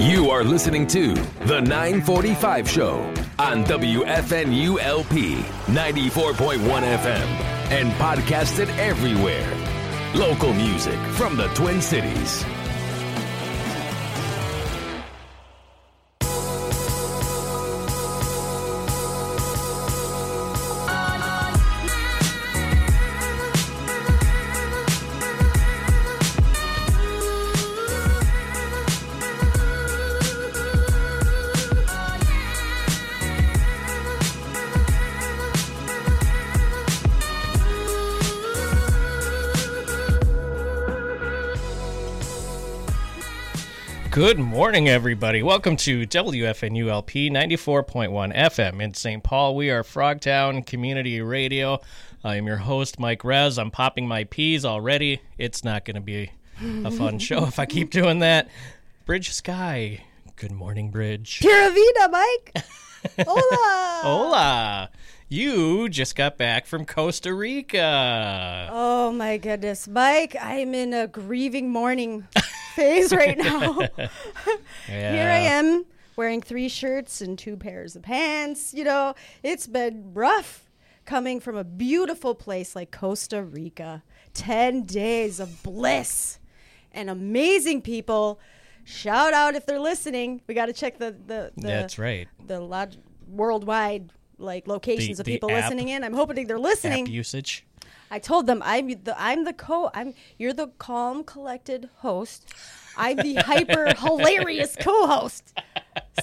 You are listening to The 945 Show on WFNULP 94.1 FM and podcasted everywhere. Local music from the Twin Cities. Good morning, everybody. Welcome to WFNULP 94.1 FM in St. Paul. We are Frogtown Community Radio. I am your host, Mike Rez. I'm popping my peas already. It's not going to be a fun show if I keep doing that. Bridge Sky. Good morning, Bridge. Pura vida, Mike. Hola. Hola. You just got back from Costa Rica. Oh my goodness, Mike. I'm in a grieving mourning phase right now. Here I am wearing three shirts and two pairs of pants. You know, it's been rough coming from a beautiful place like Costa Rica. 10 days of bliss and amazing people. Shout out if they're listening. We got to check the the, the That's right. the log- worldwide like locations The- of the people app- listening in. I'm hoping they're listening. App usage. I told them I'm the I'm the co I'm you're the calm collected host. I'm the hyper hilarious co-host.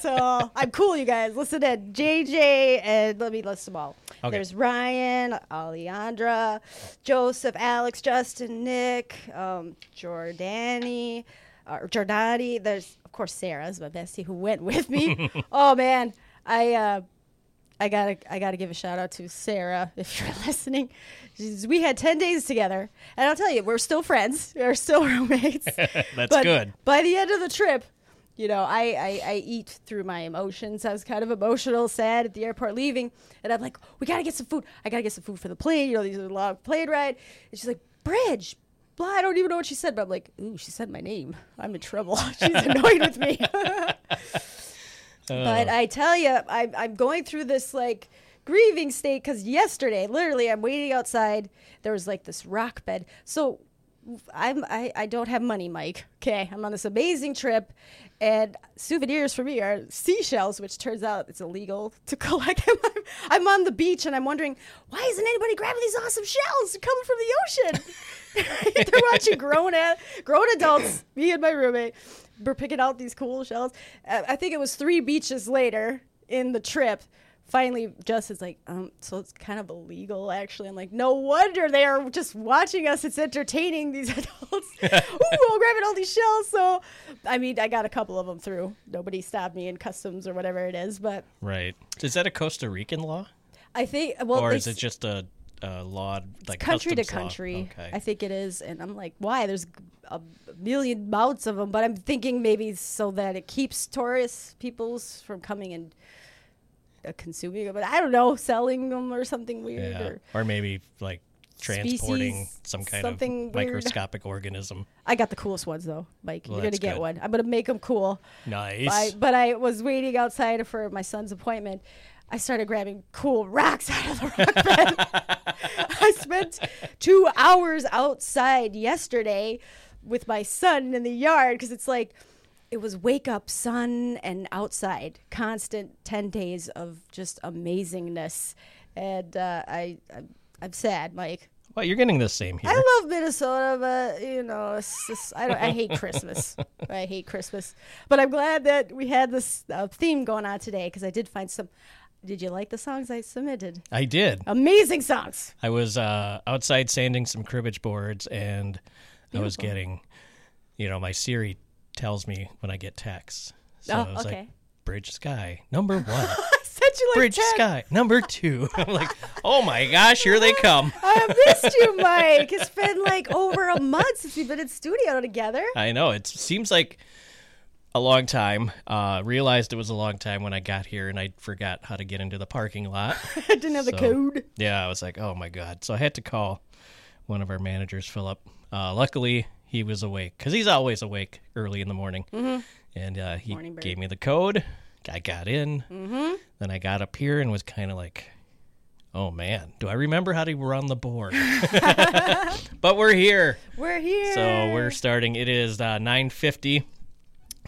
So I'm cool, you guys. Listen to JJ and let me list them all. Okay. There's Ryan, Alejandra, Joseph, Alex, Justin, Nick, um, Jordani, uh, Jordani. There's of course Sarah's my bestie who went with me. oh man, I uh, I gotta I gotta give a shout out to Sarah if you're listening. She's, we had ten days together, and I'll tell you, we're still friends. We're still roommates. That's but good. By the end of the trip, you know, I, I I eat through my emotions. I was kind of emotional, sad at the airport leaving, and I'm like, we gotta get some food. I gotta get some food for the plane. You know, these are a long plane ride. And she's like, Bridge. Blah, I don't even know what she said, but I'm like, ooh, she said my name. I'm in trouble. She's annoyed with me. But I tell you, I'm, I'm going through this like grieving state because yesterday, literally, I'm waiting outside. There was like this rock bed. So I'm I, I don't have money, Mike. Okay, I'm on this amazing trip, and souvenirs for me are seashells, which turns out it's illegal to collect them. I'm, I'm on the beach and I'm wondering why isn't anybody grabbing these awesome shells coming from the ocean? They're watching grown at grown adults, me and my roommate, we're picking out these cool shells. I think it was three beaches later in the trip. Finally, Justin's like, um, so it's kind of illegal, actually. I'm like, no wonder they are just watching us. It's entertaining these adults. Ooh, I'm grabbing all these shells. So, I mean, I got a couple of them through. Nobody stopped me in customs or whatever it is. But Right. Is that a Costa Rican law? I think, well, or is it just a, a law like country to country. Okay. I think it is, and I'm like, why? There's a million bouts of them, but I'm thinking maybe so that it keeps tourist peoples from coming and uh, consuming them. But I don't know, selling them or something weird. yeah. Or Or maybe like transporting Species, some kind of weird. microscopic organism. I got the coolest ones though, Mike. Well, You're gonna get good. one. I'm gonna make them cool. Nice. I, but I was waiting outside for my son's appointment. I started grabbing cool rocks out of the rock bed. I spent two hours outside yesterday with my son in the yard because it's like it was wake up sun and outside constant 10 days of just amazingness and uh, I, I'm, I'm sad mike well, you're getting the same here. I love Minnesota, but you know, just, I, don't, I hate Christmas. I hate Christmas. But I'm glad that we had this uh, theme going on today because I did find some. Did you like the songs I submitted? I did. Amazing songs. I was uh, outside sanding some cribbage boards, and I was getting, you know, my Siri tells me when I get texts. So Oh, I was okay. like, Bridge Sky, number one. I sent you like Bridge 10. Sky, number two. I'm like, oh my gosh, here they come. I missed you, Mike. It's been like over a month since we've been in studio together. I know. It seems like a long time. Uh, realized it was a long time when I got here, and I forgot how to get into the parking lot. I didn't have the code. Yeah, I was like, oh my god. So I had to call one of our managers, Philip. Uh, luckily, he was awake because he's always awake early in the morning. Mm-hmm. And uh, he Morning gave me the code. I got in. Mm-hmm. Then I got up here and was kind of like, oh man, do I remember how to run the board? but we're here. We're here. So we're starting. It is uh, nine fifty.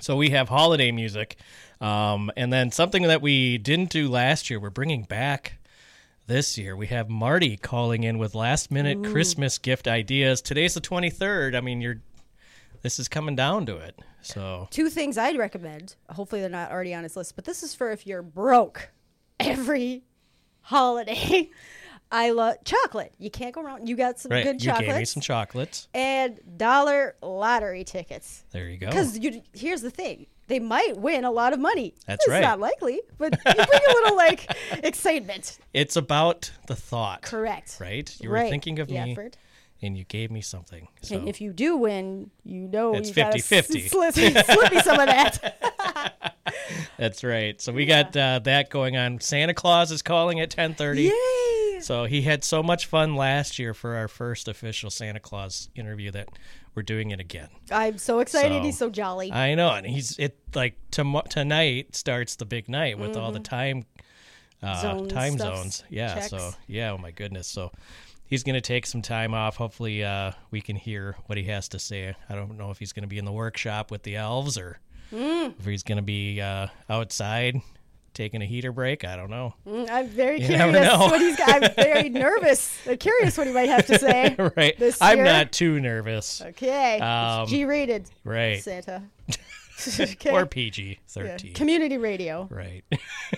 So we have holiday music, um, and then something that we didn't do last year. We're bringing back this year. We have Marty calling in with last minute Christmas gift ideas. Today's the twenty third. I mean, you're. This is coming down to it. So two things I'd recommend. Hopefully, they're not already on his list, but this is for if you're broke every holiday. I love chocolate. You can't go wrong. You got some right, good you gave me some chocolates. and dollar lottery tickets. There you go. Because you here's the thing. They might win a lot of money. That's it's right. not likely, but you bring a little like excitement. It's about the thought. Correct. Right? You Right. were thinking of The me, effort. and you gave me something. So And if you do win, you know It's you gotta 50-50. s- Slip, slip me some of that. That's right. So we got uh, that going on. Santa Claus is calling at 10:30. Yay! So he had so much fun last year for our first official Santa Claus interview that we're doing it again. I'm so excited. So, He's so jolly. I know, and he's it like tom- tonight starts the big night with all the time uh, Mm-hmm. Time stuffs, zones. Yeah. checks. So yeah. Oh my goodness. So he's gonna take some time off. Hopefully, uh, we can hear what he has to say. I don't know if he's gonna be in the workshop with the elves or Mm. if he's gonna be uh, outside taking a heater break. I don't know. Mm, I'm very You curious what he's got. I'm very nervous. I'm curious what he might have to say. right. This I'm not too nervous. Okay. Um, G rated. Right. Santa. okay. Or PG Yeah. 13. Community radio. Right.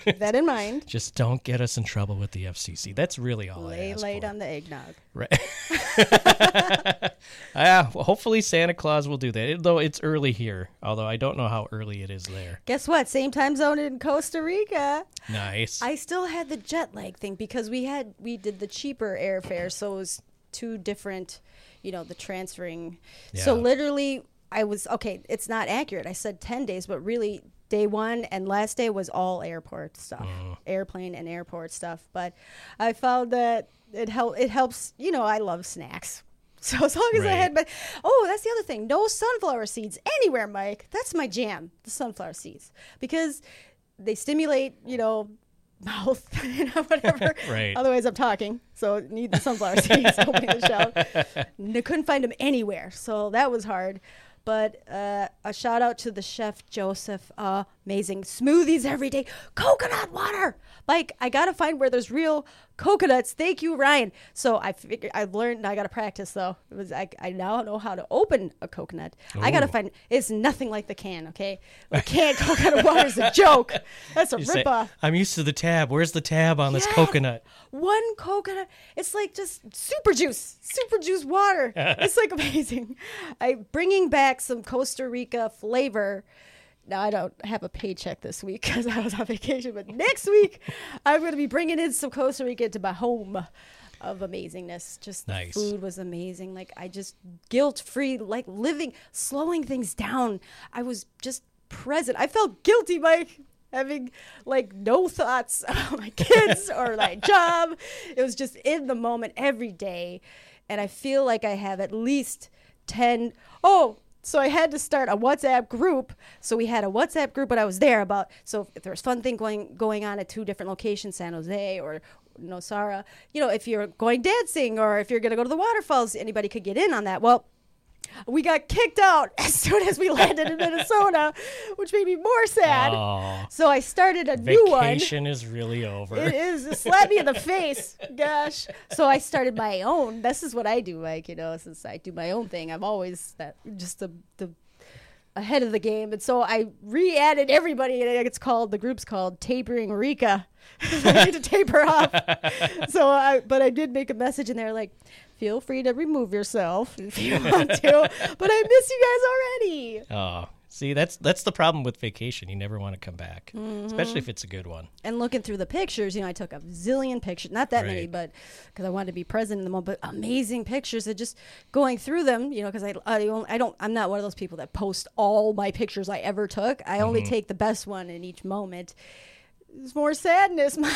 Keep that in mind. Just don't get us in trouble with the FCC. That's really all I Lay ask light for. on the eggnog. Right. yeah. Well, hopefully Santa Claus will do that. Though it's early here, although I don't know how early it is there. Guess what? Same time zone in Costa Rica. Nice. I still had the jet lag thing because we had we did the cheaper airfare, so it was two different, you know, the transferring. So literally, I was okay. It's not accurate. I said ten days, but really, day one and last day was all airport stuff, Mm. airplane and airport stuff. But I found that it help. It helps. You know, I love snacks. So as long as I had, but oh, that's the other thing. No sunflower seeds anywhere, Mike. That's my jam. The sunflower seeds because they stimulate, you know, mouth, you know, whatever. Right. Otherwise, I'm talking. So need the sunflower seeds opening the shell. And I couldn't find them anywhere, so that was hard. But uh, a shout out to the chef Joseph. Uh, amazing smoothies every day. Coconut water. Like I gotta find where there's real coconuts. Thank you, Ryan. So I figured I learned. I gotta practice though. It was I, I now know how to open a coconut. I gotta find. It's nothing like the can. Okay, the can coconut water is a joke. That's a You say, ripoff. I'm used to the tab. Where's the tab on this coconut? One coconut. It's like just super juice, super juice water. it's like amazing. I bringing back some Costa Rica flavor. Now I don't have a paycheck this week because I was on vacation, but next week I'm going to be bringing in some Costa Rica to my home of amazingness. Just Nice. the food was amazing. Like I just guilt free, like living, slowing things down. I was just present. I felt guilty, Mike. Having like no thoughts about my kids or my job. It was just in the moment every day. And I feel like I have at least 10. Oh, so I had to start a WhatsApp group. So we had a WhatsApp group, but I was there about. So if there was fun thing going going on at two different locations, San Jose or Nosara, you know, if you're going dancing or if you're going to go to the waterfalls, anybody could get in on that. Well, we got kicked out as soon as we landed in Minnesota, which made me more sad. Oh, So I started a new one. vacation is really over. It is. It slapped me in the face. Gosh. So I started my own. This is what I do, like, you know, since I do my own thing. I'm always that just the the ahead of the game. And so I re-added everybody and it's called the group's called Tapering Rika. I need to taper off. so I but I did make a message in there like feel free to remove yourself if you want to. But I miss you guys already. Oh, see, that's that's the problem with vacation. You never want to come back, Mm-hmm. especially if it's a good one. and looking through the pictures, you know, I took a zillion pictures, not that many, but because I wanted to be present in the moment, but amazing pictures. And just going through them, you know, because I, I, don't, I don't, I'm not one of those people that post all my pictures I ever took. I only Mm-hmm. take the best one in each moment. There's more sadness, Mike.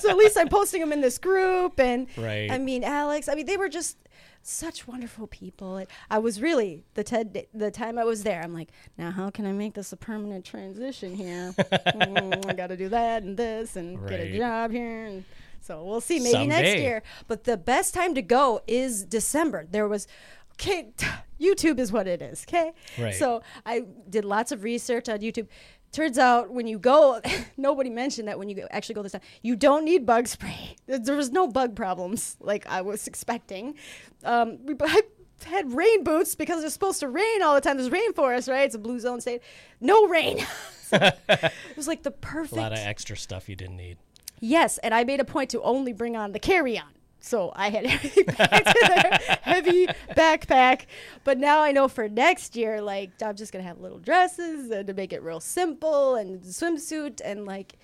so at least I'm posting them in this group, and Right. I mean, Alex. I mean, they were just such wonderful people. I was really the Ted the time I was there. I'm like, now how can I make this a permanent transition here? Mm, I got to do that and this and get a job here. And so we'll see. Maybe next year. But the best time to go is December. There was. Okay, YouTube is what it is. Okay, Right. so I did lots of research on YouTube. Turns out when you go, nobody mentioned that when you actually go this time, you don't need bug spray. There was no bug problems like I was expecting. Um, we, I had rain boots because it's supposed to rain all the time. There's rainforest, right? It's a blue zone state. No rain. So it was like the perfect A lot of extra stuff you didn't need. Yes, and I made a point to only bring on the carry-on. So I had heavy, back- heavy backpack, but now I know for next year, like I'm just gonna have little dresses and to make it real simple and swimsuit and like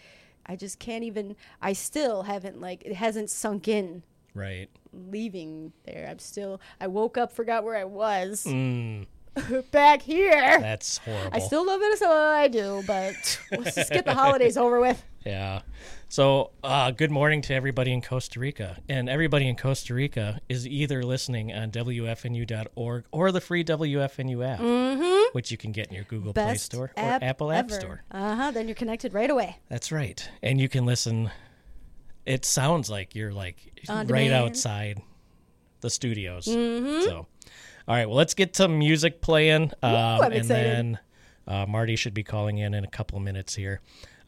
I just can't even. I still haven't like it hasn't sunk in Right. leaving there. I'm still. I woke up, forgot where I was. Mm, Back here. that's horrible. I still love Minnesota. I do, but let's just get the holidays over with. Yeah. So, uh, good morning to everybody in Costa Rica. And everybody in Costa Rica is either listening on WFNU.org or the free WFNU app, which you can get in your Google Play Mm-hmm. Store or app Apple App ever. Store. Uh huh. Then you're connected right away. That's right. And you can listen. It sounds like you're like On right demand. outside the studios. So, all right. Well, let's get some music playing. Um, and excited. then uh, Marty should be calling in in a couple minutes here.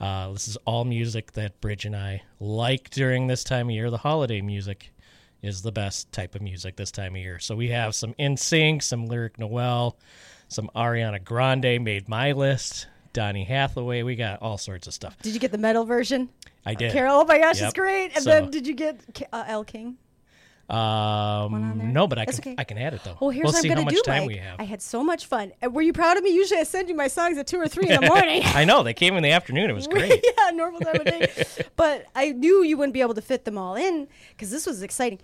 Uh, this is all music that Bridge and I like during this time of year. The holiday music is the best type of music this time of year. So we have some NSYNC, some Lyric Noel, some Ariana Grande made my list. Donny Hathaway. We got all sorts of stuff. Did you get the metal version? I did. Carol, oh my gosh, Yep. it's great. And So- then did you get uh, El King? Um, no, but I That's can okay. I can add it though. Well, here's we'll what see I'm how gonna much do. time Mike. we have. I had so much fun. Uh, Were you proud of me? Usually, I send you my songs at two or three in the morning. I know they came in the afternoon. It was great. yeah, normal time of day. but I knew you wouldn't be able to fit them all in because this was exciting.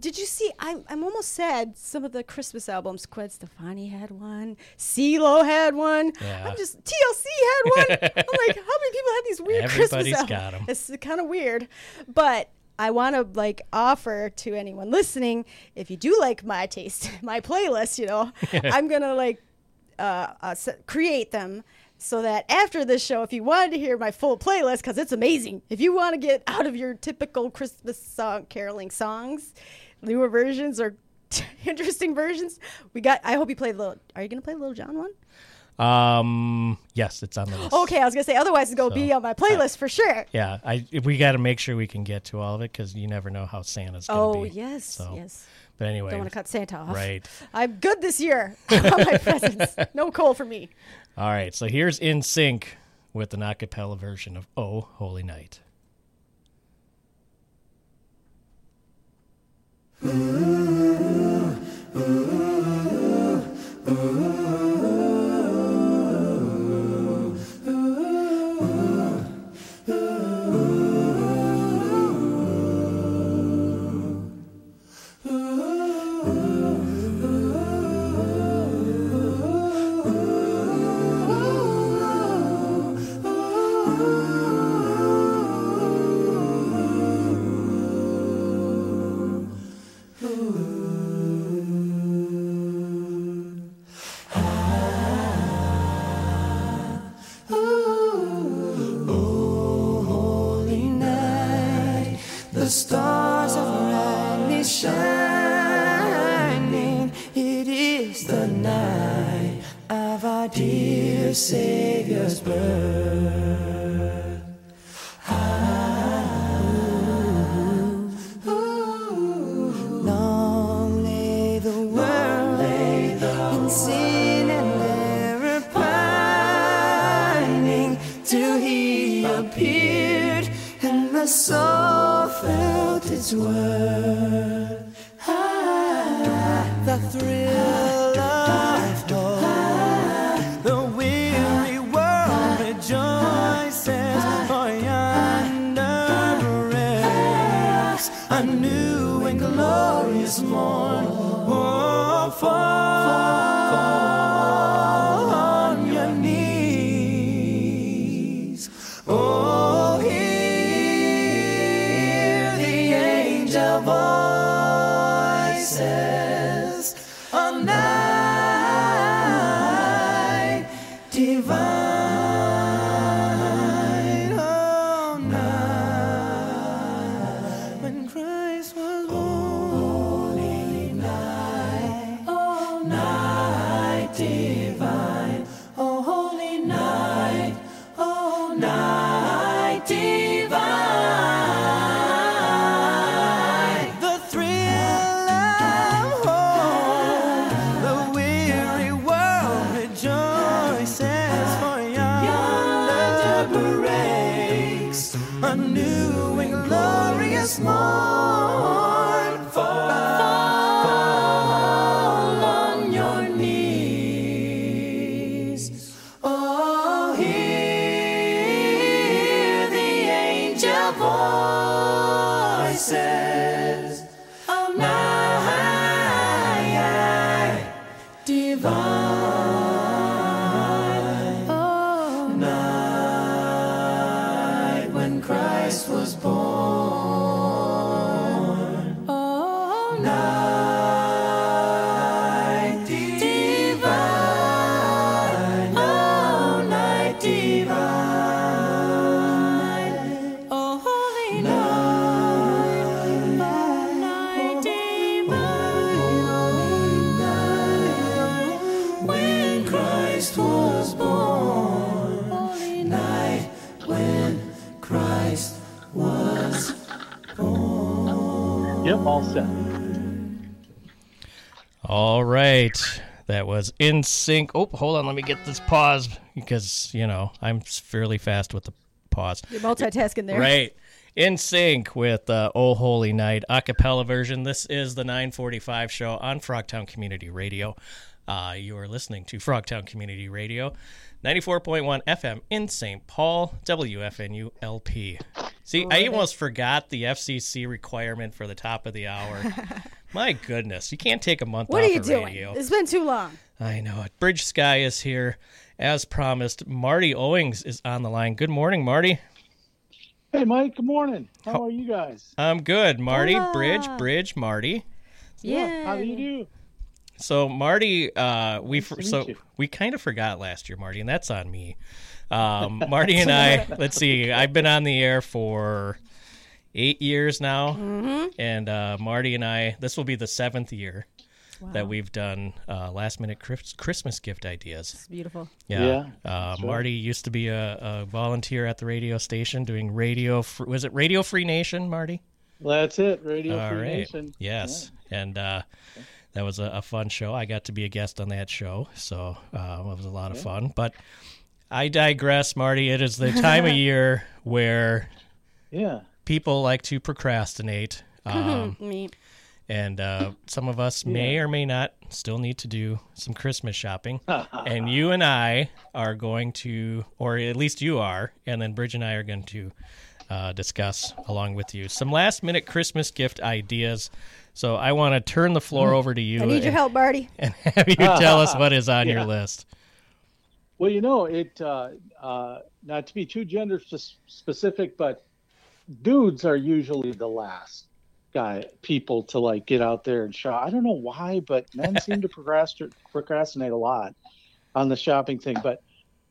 Did you see? I'm, I'm almost sad. Some of the Christmas albums, Gwen Stefani had one, CeeLo had one. Yeah. I'm just TLC had one. I'm like, how many people have these weird Christmas Everybody's albums? got 'em. It's kind of weird, but I want to like offer to anyone listening, if you do like my taste, my playlist, you know, I'm gonna like uh, uh, create them so that after this show, if you wanted to hear my full playlist, because it's amazing, if you want to get out of your typical Christmas song caroling songs, newer versions or interesting versions, we got. I hope you play little. Are you gonna play the Lil Jon one? Um, yes, it's on the list. Okay, I was gonna say otherwise it's gonna So, be on my playlist for sure. Yeah, I we got to make sure we can get to all of it because you never know how Santa's going to Oh be. yes, So, yes. But anyway, Don't want to cut Santa off. right. I'm good this year on my presents. No coal for me. All right, so here's NSYNC with an a cappella version of Oh Holy Night. Glorious That was NSYNC. Oh, hold on. Let me get this pause because, you know, I'm fairly fast with the pause. You're multitasking there. Right. NSYNC with uh, Oh Holy Night a cappella version. This is the 945 show on Frogtown Community Radio. Uh, you are listening to Frogtown Community Radio, 94.1 FM in St. Paul, WFNU LP. See, I almost forgot the FCC requirement for the top of the hour. My goodness, you can't take a month What off are you of doing? radio. It's been too long. I know it. Bridge Sky is here. As promised, Marty Owings is on the line. Good morning, Marty. Hey, Mike. Good morning. How are you guys? I'm good, Marty. Hola. Bridge, Bridge, Marty. Yeah. How do you do? So Marty, uh, we to so you. we kind of forgot last year, Marty, and that's on me. Um, Marty and I, let's see, I've been on the air for eight years now, Mm-hmm. and uh, Marty and I, this will be the seventh year that we've done uh, last minute Chris- Christmas gift ideas. It's beautiful. Yeah, Yeah, uh, Marty used to be a, a volunteer at the radio station doing radio. Fr- was it Radio Free Nation, Marty? Well, That's it. Radio All Free right. Nation. Yes, and uh, that was a, a fun show. I got to be a guest on that show, so uh, it was a lot of fun. But I digress, Marty. It is the time of year where Yeah. People like to procrastinate, um, Me. and uh, some of us may or may not still need to do some Christmas shopping. and you and I are going to, or at least you are, and then Bridge and I are going to uh, discuss along with you some last minute Christmas gift ideas. So I want to turn the floor over to you I need your help, Marty. and have you tell us what is on your list. Well, you know, it uh, uh, not to be too gender specific, but dudes are usually the last guy people to like get out there and shop. I don't know why, but men seem to procrastinate procrastinate a lot on the shopping thing. But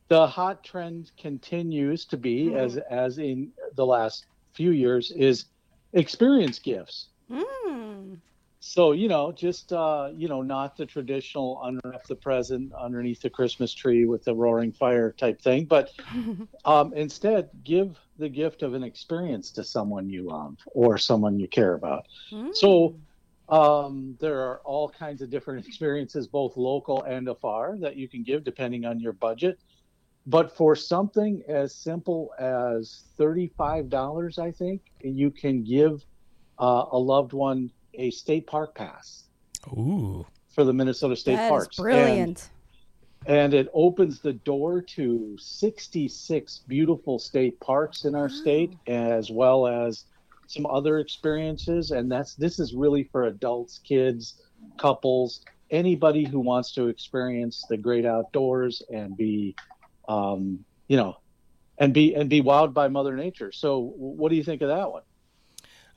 the hot trend continues to be, as as in the last few years, is experience gifts. Mm. So you know, just uh, you know, not the traditional unwrap the present underneath the Christmas tree with the roaring fire type thing, but um, instead give the gift of an experience to someone you love or someone you care about. So um, there are all kinds of different experiences, both local and afar, that you can give depending on your budget. But for something as simple as thirty-five dollars, I think you can give uh, a loved one a state park pass Ooh. for the Minnesota State That is Parks. And- brilliant. and it opens the door to 66 beautiful state parks in our state as well as some other experiences and that's this is really for adults kids couples anybody who wants to experience the great outdoors and be um, you know and be and be wowed by mother nature so what do you think of that one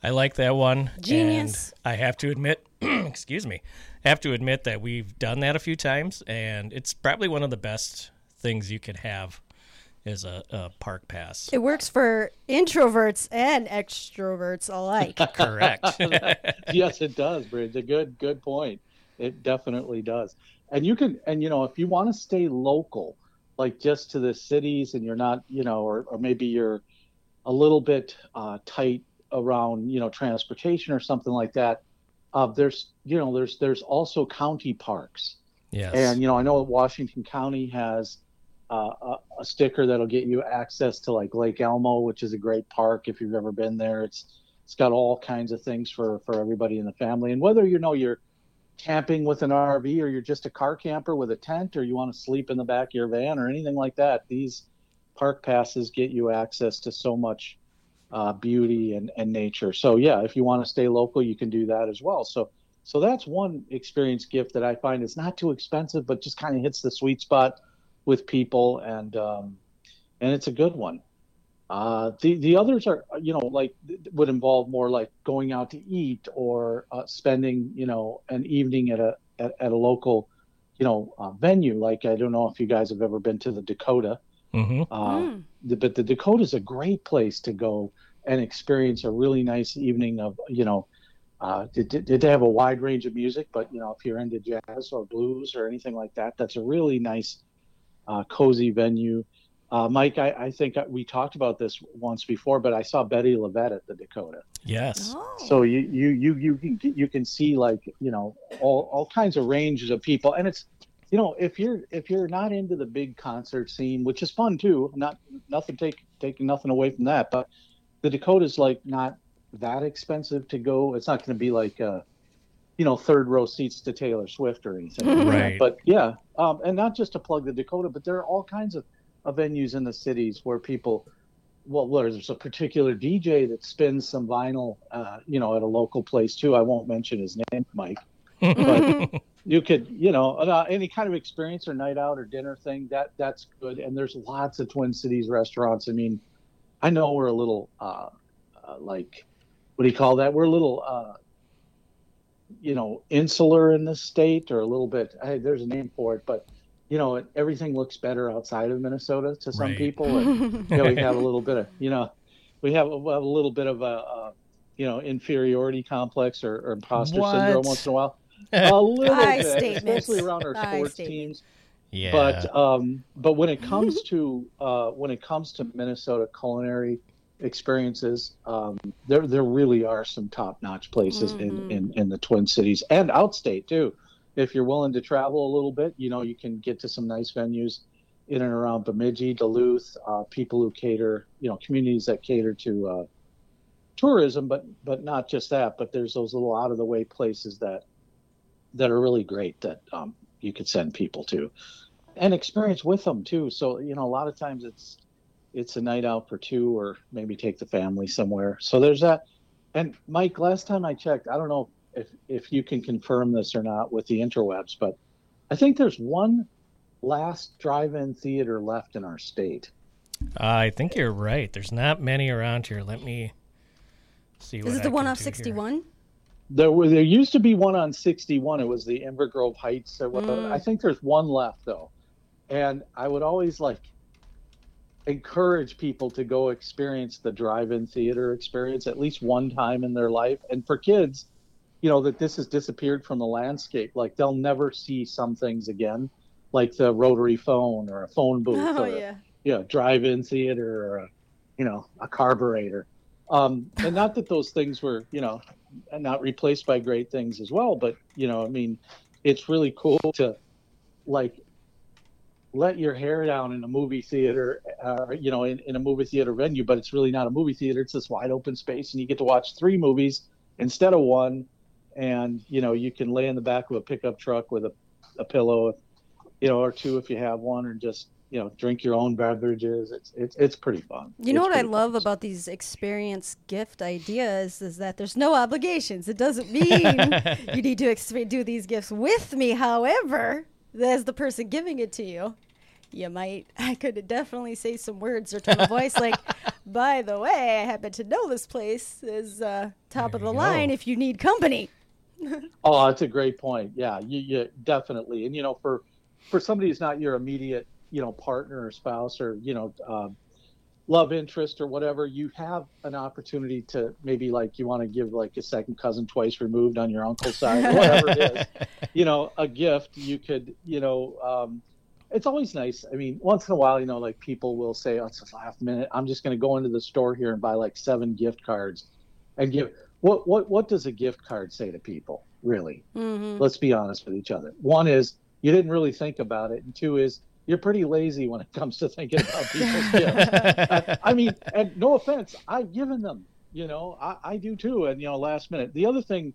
I like that one. Genius. And I have to admit, excuse me, I have to admit that we've done that a few times, and it's probably one of the best things you could have is a, a park pass. It works for introverts and extroverts alike. Correct. yes, it does, Bridge. A good good point. It definitely does. And you can and you know if you want to stay local, like just to the cities, and you're not you know, or or maybe you're a little bit uh, tight around you know transportation or something like that. Uh, there's you know there's there's also county parks, yes. and you know I know Washington County has uh, a, a sticker that'll get you access to like Lake Elmo, which is a great park if you've ever been there. It's it's got all kinds of things for for everybody in the family, and whether you know you're camping with an RV or you're just a car camper with a tent or you want to sleep in the back of your van or anything like that, these park passes get you access to so much uh, beauty and, and nature. So yeah, if you want to stay local, you can do that as well. So so that's one experience gift that I find is not too expensive, but just kind of hits the sweet spot with people, and um, and it's a good one. Uh, the the others are you know like would involve more like going out to eat or uh, spending you know an evening at a at, at a local you know uh, venue. Like I don't know if you guys have ever been to the Dakota. Hmm Uh, the, but the Dakota is a great place to go and experience a really nice evening of, you know, uh, did, did, did they have a wide range of music? But, you know, if you're into jazz or blues or anything like that, that's a really nice, uh, cozy venue. Uh, Mike, I, I think we talked about this once before, but I saw Bettye LaVette at the Dakota. Yes. Oh. So you you you you can you can see like you know all all kinds of ranges of people, and it's you know if you're if you're not into the big concert scene, which is fun too, not nothing take taking nothing away from that, but the Dakota's like not that expensive to go. It's not going to be like uh you know third row seats to Taylor Swift or anything. Right. But yeah, um, and not just to plug the Dakota, but there are all kinds of, of venues in the cities where people well, there's a particular DJ that spins some vinyl, uh, you know, at a local place too. I won't mention his name, Mike, but you could, you know, uh, any kind of experience or night out or dinner thing that that's good. And there's lots of Twin Cities restaurants. I mean, I know we're a little uh, uh, like, what do you call that? We're a little, uh, you know, insular in this state, or a little bit. Hey, there's a name for it, but you know, everything looks better outside of Minnesota to some Right. people. And, you know, we have a little bit of, you know, we have a, a little bit of a, a you know, inferiority complex or, or imposter What? syndrome once in a while. A little I bit, statements. especially around our sports teams. yeah. But um, but when it comes to uh, when it comes to Minnesota culinary experiences, um, there there really are some top notch places in, in in the Twin Cities and outstate too. If you're willing to travel a little bit, you know you can get to some nice venues in and around Bemidji, Duluth. Uh, people who cater, you know, communities that cater to uh, tourism, but but not just that. But there's those little out of the way places that that are really great that um, you could send people to and experience with them too. So you know, a lot of times it's it's a night out for two, or maybe take the family somewhere. So there's that. And Mike, last time I checked, I don't know if if you can confirm this or not with the interwebs, but I think there's one last drive-in theater left in our state. I think you're right. There's not many around here. Let me see what Is it I the one off 61? There were there used to be one on 61. It was the Inver Grove Heights. Was- I think there's one left though, and I would always like encourage people to go experience the drive-in theater experience at least one time in their life. And for kids, you know that this has disappeared from the landscape. Like they'll never see some things again, like the rotary phone or a phone booth Oh, or yeah. you know, drive-in theater or a, you know, a carburetor. Um, and not that those things were, you know, not replaced by great things as well, but you know, I mean, it's really cool to like let your hair down in a movie theater, uh, you know, in, in a movie theater venue, but it's really not a movie theater. It's this wide open space and you get to watch three movies instead of one. And, you know, you can lay in the back of a pickup truck with a, a pillow, you know, or two if you have one, and just, you know, drink your own beverages. It's, it's, it's pretty fun. You know It's what I pretty love fun. about these experience gift ideas is that there's no obligations. It doesn't mean you need to exp- do these gifts with me. However, as the person giving it to you, you might, I could definitely say some words or tone of voice like, by the way, I happen to know this place is uh, top of the line go. if you need company. Oh, that's a great point. Yeah, you, you definitely. And you know, for for somebody who's not your immediate you know partner or spouse or you know uh, love interest or whatever, you have an opportunity to maybe like you want to give like a second cousin twice removed on your uncle's side or whatever it is, you know, a gift. You could, you know, um, it's always nice. I mean, once in a while, you know, like people will say, "Oh, it's the last minute. I'm just going to go into the store here and buy like seven gift cards and give." What what what does a gift card say to people? Really? Mhm. Let's be honest with each other. One is you didn't really think about it, and two is you're pretty lazy when it comes to thinking about people's gifts. I mean, and no offense, I've given them. You know, I, I do too. And you know, last minute. The other thing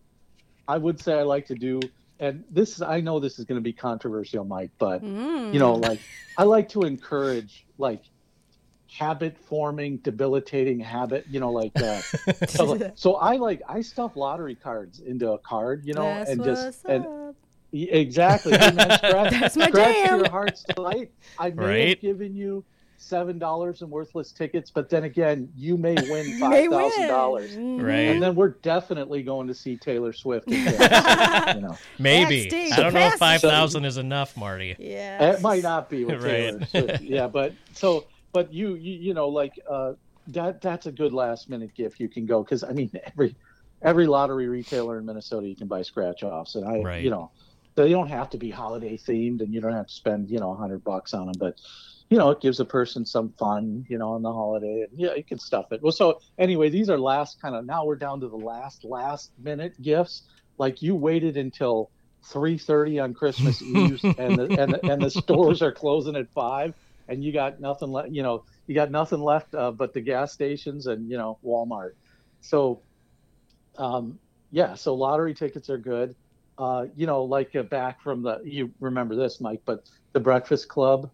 I would say I like to do, and this is I know this is going to be controversial, Mike, but Mm. you know, like I like to encourage like habit forming, debilitating habit. You know, like uh, so, so I like I stuff lottery cards into a card. You know, That's and just and up. Y- Exactly. And then scratch, That's my scratch jam. your heart's delight. I may Right. have given you seven dollars in worthless tickets, but then again, you may win You five may thousand dollars. Mhm. Right. And then we're definitely going to see Taylor Swift. in Kansas, you know, Maybe. Backstage I don't know if passes. five thousand is enough, Marty. Yeah. it might not be with Taylor Right. Swift. Yeah, but so, but you, you, you know, like uh, that. That's a good last minute gift. You can go because I mean, every every lottery retailer in Minnesota you can buy scratch offs, and I, Right. you know, they don't have to be holiday themed, and you don't have to spend you know a hundred bucks on them, but you know, it gives a person some fun, you know, on the holiday. And yeah, you can stuff it. Well, so anyway, these are last kind of now we're down to the last last minute gifts. Like you waited until 3:30 on Christmas Eve, and the, and the, and the stores are closing at five, and you got nothing left. You know, you got nothing left uh, but the gas stations and you know Walmart. So, um, yeah, so lottery tickets are good. Uh, you know, like uh, back from the you remember this, Mike, but the Breakfast Club.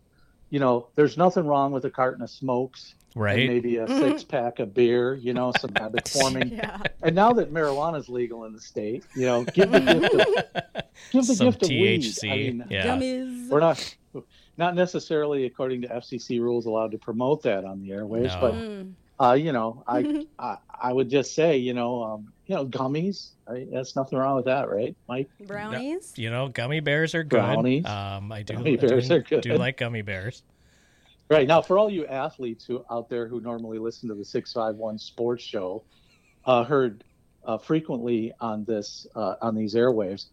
You know, there's nothing wrong with a carton of smokes and Right? maybe a six pack of beer. You know, some habit forming. Yeah. And now that marijuana is legal in the state, you know, give the gift of give the Some gift of THC. weed. I mean, yeah. Gummies. we're not not necessarily according to FCC rules allowed to promote that on the airwaves, No. but Mm. uh, you know, I, I I would just say, you know, um, you know, gummies. I, that's nothing wrong with that, right, Mike? Brownies. You know, gummy bears are good. Brownies. Um, I do. Gummy I do- bears are good. Do like gummy bears. Right now, for all you athletes who out there who normally listen to the Six Five One Sports Show, uh, heard uh, frequently on this uh, on these airwaves,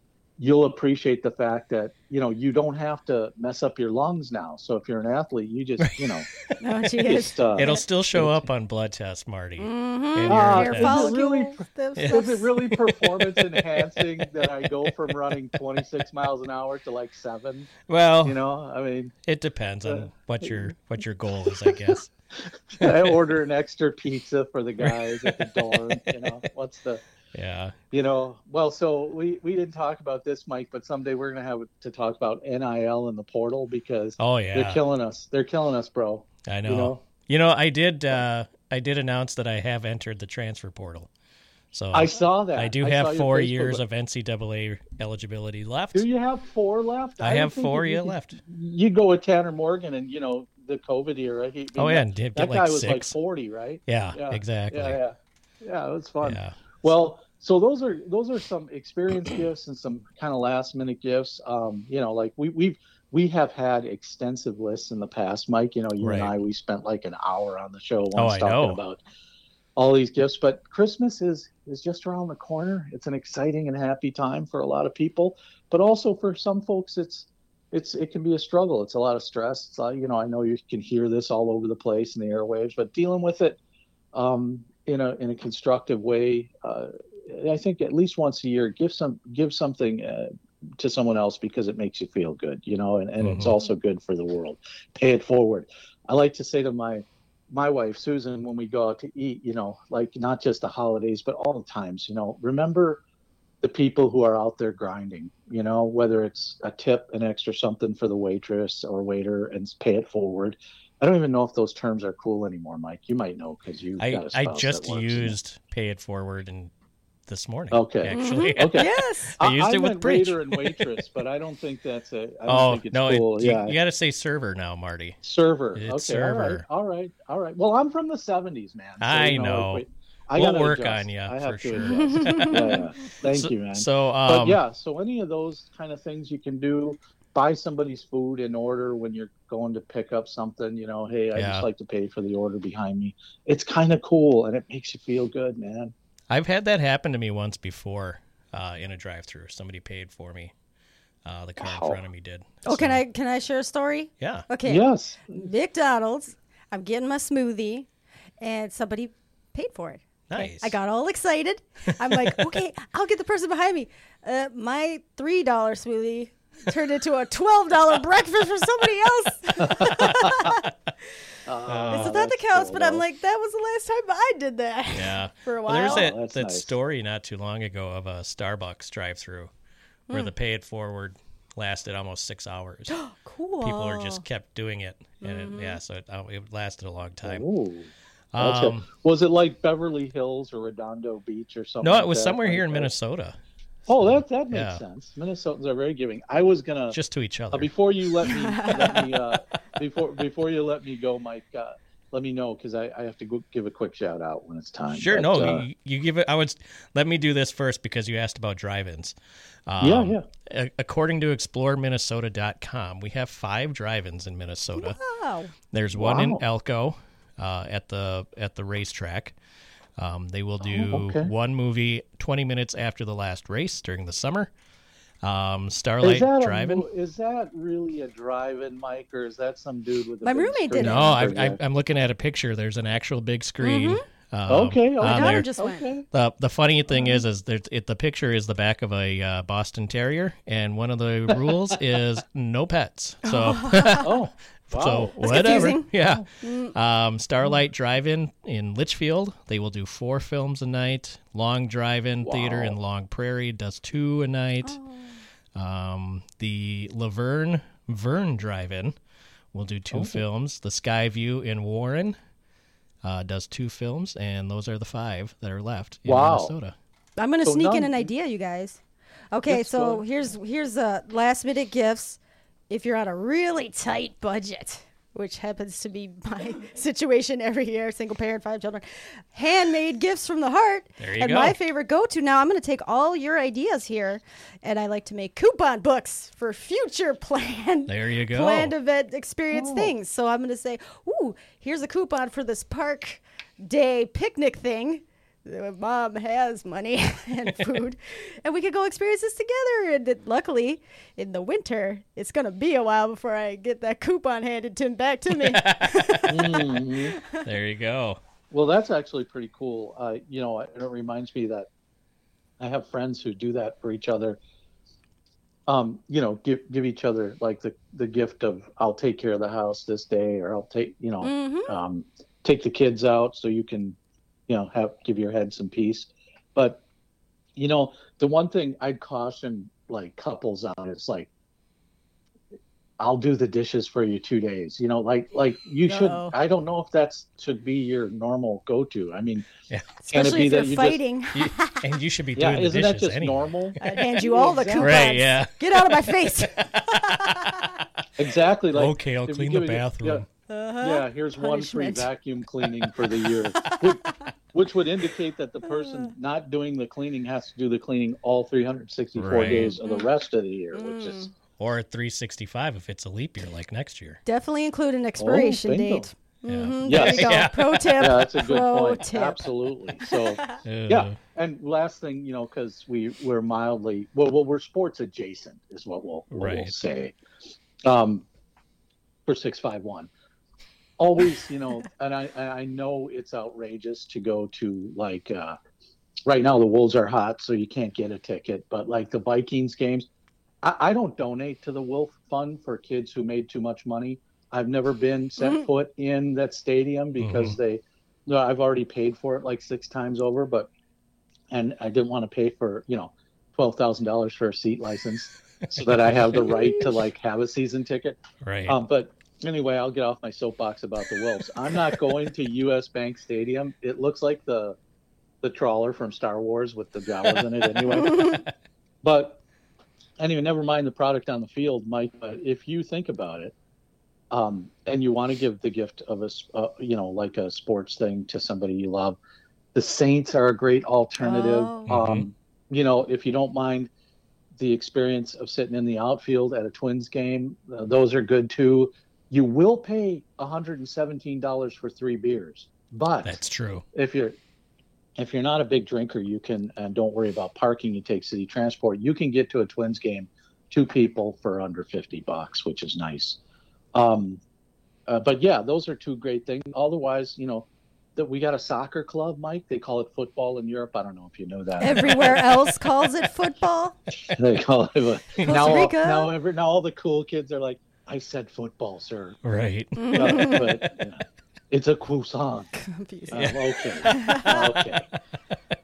you'll appreciate the fact that you know you don't have to mess up your lungs now. So if you're an athlete, you just you know Oh, geez. just uh, It'll still show up on blood tests, Marty. Mhm. in Ah, your Your is it really- follicles, is is it really performance enhancing that I go from running 26 miles an hour to like seven? Well, You know, I mean, it depends Uh, on what your what your goal is, I guess. I order an extra pizza for the guys at the dorm. You know, what's the Yeah. you know well so we we didn't talk about this mike but someday we're gonna have to talk about nil and the portal because Oh yeah, they're killing us they're killing us bro I know. you know You know, I did. Uh, I did announce that I have entered the transfer portal. So i saw that I do saw have four years of NCAA eligibility left. do you have four left I don't have four you- left. you go with tanner morgan and you know the covid era he, Oh yeah, that, that get guy like was like 40 right yeah, yeah exactly. yeah yeah yeah it was fun Yeah. Well, so those are those are some experience gifts and some kind of last minute gifts. Um, you know, like we we've we have had extensive lists in the past, Mike. You know, you and I we spent like an hour on the show once Oh, talking about all these gifts. But Christmas is is just around the corner. It's an exciting and happy time for a lot of people, but also for some folks, it's it's it can be a struggle. It's a lot of stress. It's a you know, I know you can hear this all over the place in the airwaves, but dealing with it um, in a in a constructive way. Uh, I think at least once a year, give some give something uh, to someone else because it makes you feel good, you know, and, and it's Mhm. also good for the world. Pay it forward. I like to say to my my wife Susan when we go out to eat, you know, like not just the holidays, but all the times, you know, remember the people who are out there grinding, you know, whether it's a tip, an extra something for the waitress or waiter and pay it forward. I don't even know if those terms are cool anymore, Mike. You might know because you. I got a I spouse just that it. used pay it forward and this morning. Okay. Actually. Okay. Yes. I used it with meant Bridge. waiter and waitress, but I don't think that's a. I don't oh think it's no! cool. you, yeah, you got to say server now, Marty. server. It's okay, server. All right, all right, all right. Well, I'm from the '70s, man. so, I you know. wait, I We'll gotta work adjust. on ya I for have to sure. yeah, yeah. Thank so, you, man. So, but um, yeah, so any of those kind of things you can do. Buy somebody's food in order when you're going to pick up something. You know, hey, I Yeah. just like to pay for the order behind me. It's kind of cool, and it makes you feel good, man. I've had that happen to me once before uh, in a drive-through. Somebody paid for me. Uh, the car in front of me did. Oh, can I can I share a story? Yeah. Okay. Yes. McDonald's. I'm getting my smoothie, and somebody paid for it. Okay, Nice. I got all excited. I'm like, okay, I'll get the person behind me. Uh, my three dollar smoothie turned into a twelve dollar breakfast for somebody else. Uh, so that the counts, but I'm like, that was the last time I did that. Yeah. For a Well, there's while. that, Oh, that's that nice. story not too long ago of a Starbucks drive-through Hmm. where the pay it forward lasted almost six hours. Cool. People are just kept doing it, and Mm-hmm. it, yeah, so it, uh, it lasted a long time. Ooh. Um, was it like Beverly Hills or Redondo Beach or something? no, it was that? somewhere here Like in? Minnesota, Oh, that that makes Yeah. sense. Minnesotans are very giving. I was gonna just to each other. uh, before you let me let me uh, before before you let me go, Mike. Uh, let me know because I, I have to go give a quick shout out when it's time. Sure, But, no, uh, you, you give it. I would let me do this first because you asked about drive-ins. Um, Yeah, yeah. a- According to ExploreMinnesota.com, we have five drive-ins in Minnesota. Wow. There's one in Elko uh, at the at the racetrack. Um, they will do Oh, okay. one movie 20 minutes after the last race during the summer. Um, Starlight Drive-In. Is that really a drive-in, Mike, or is that some dude with a My big roommate screen did. No, I, I, I'm looking at a picture. There's an actual big screen. um, Mm-hmm. Okay, okay. on My there. daughter just went. Okay. The the funny thing is, is there's it, the picture is the back of a uh, Boston Terrier, and one of the rules is no pets. So Oh, wow. so whatever. confusing. Yeah. Um, Starlight Drive-In in Litchfield, they will do four films a night. Long Drive-In Theater in Long Prairie does two a night. Um, the Luverne Verne Drive-In will do two films. The Skyview in Warren uh, does two films, and those are the five that are left in Wow. Minnesota. I'm gonna So sneak in an idea, you guys. Okay, Let's so go. here's here's uh, last minute gifts. If you're on a really tight budget, which happens to be my situation every year, single parent, five children, handmade gifts from the heart. There you and go. my favorite go-to now. I'm going to take all your ideas here, and I like to make coupon books for future planned There you go. planned event experience Oh. things. So I'm going to say, ooh, here's a coupon for this park day picnic thing. Mom has money and food, and we could go experience this together. And it, luckily, in the winter, it's gonna be a while before I get that coupon handed to back to me. There you go. Well, that's actually pretty cool. Uh, you know, it reminds me that I have friends who do that for each other. Um, you know, give give each other like the the gift of I'll take care of the house this day, or I'll take you know Mm-hmm. um, take the kids out so you can you know have give your head some peace. But you know, the one thing I'd caution like couples on is like I'll do the dishes for you two days. You know, like like you should. I don't know if that's should be your normal go to. I mean, Yeah. Can it Especially be if that you're you just- fighting. You, and you should be yeah, doing the isn't that just anyway. normal? I'd hand you all the Exactly. coupons. Right, yeah. Get out of my face. Exactly. Like Okay, I'll clean the give it- bathroom. Yeah, yeah, here's one free Punishment. vacuum cleaning for the year, which, which would indicate that the person not doing the cleaning has to do the cleaning all 364 Right. days of the rest of the year, which is Or 365 if it's a leap year like next year. Definitely include an expiration Oh, date. Yeah. Mhm, Yes. There you go. Yeah. Pro tip. yeah, that's a good Pro point. tip. Absolutely. So Uh, yeah, and last thing, you know, because we we're mildly well, well, we're sports adjacent, is what we'll, what we'll say. Um, for six five one, always, you know, and I I know it's outrageous to go to like uh, right now the Wolves are hot, so you can't get a ticket, but like the Vikings games, I, I don't donate to the Wolf Fund for kids who made too much money. I've never been set foot in that stadium because they no, I've already paid for it like six times over, but and I didn't want to pay for you know twelve thousand dollars for a seat license so that I have the right to like have a season ticket. right. Um, but anyway, I'll get off my soapbox about the Wolves. I'm not going to U.S. Bank Stadium. It looks like the the trawler from Star Wars with the Jawas in it anyway. but anyway, never mind the product on the field, Mike. But if you think about it, um, and you want to give the gift of a uh, you know, like a sports thing to somebody you love, the Saints are a great alternative. Oh. Um, you know, if you don't mind the experience of sitting in the outfield at a Twins game. Uh, those are good too. You will pay $117 for three beers, but That's true. if you're if you're not a big drinker, you can and don't worry about parking. You take city transport. You can get to a Twins game, two people for under fifty bucks, which is nice. Um, uh, but yeah, those are two great things. Otherwise, you know, that we got a soccer club, Mike. They call it football in Europe. I don't know if you know that. Everywhere else calls it football. they call it. But now, Rica. now, every, now all the cool kids are like, "I said football, sir." Right. But, but, yeah, it's a croissant. Um, okay, okay.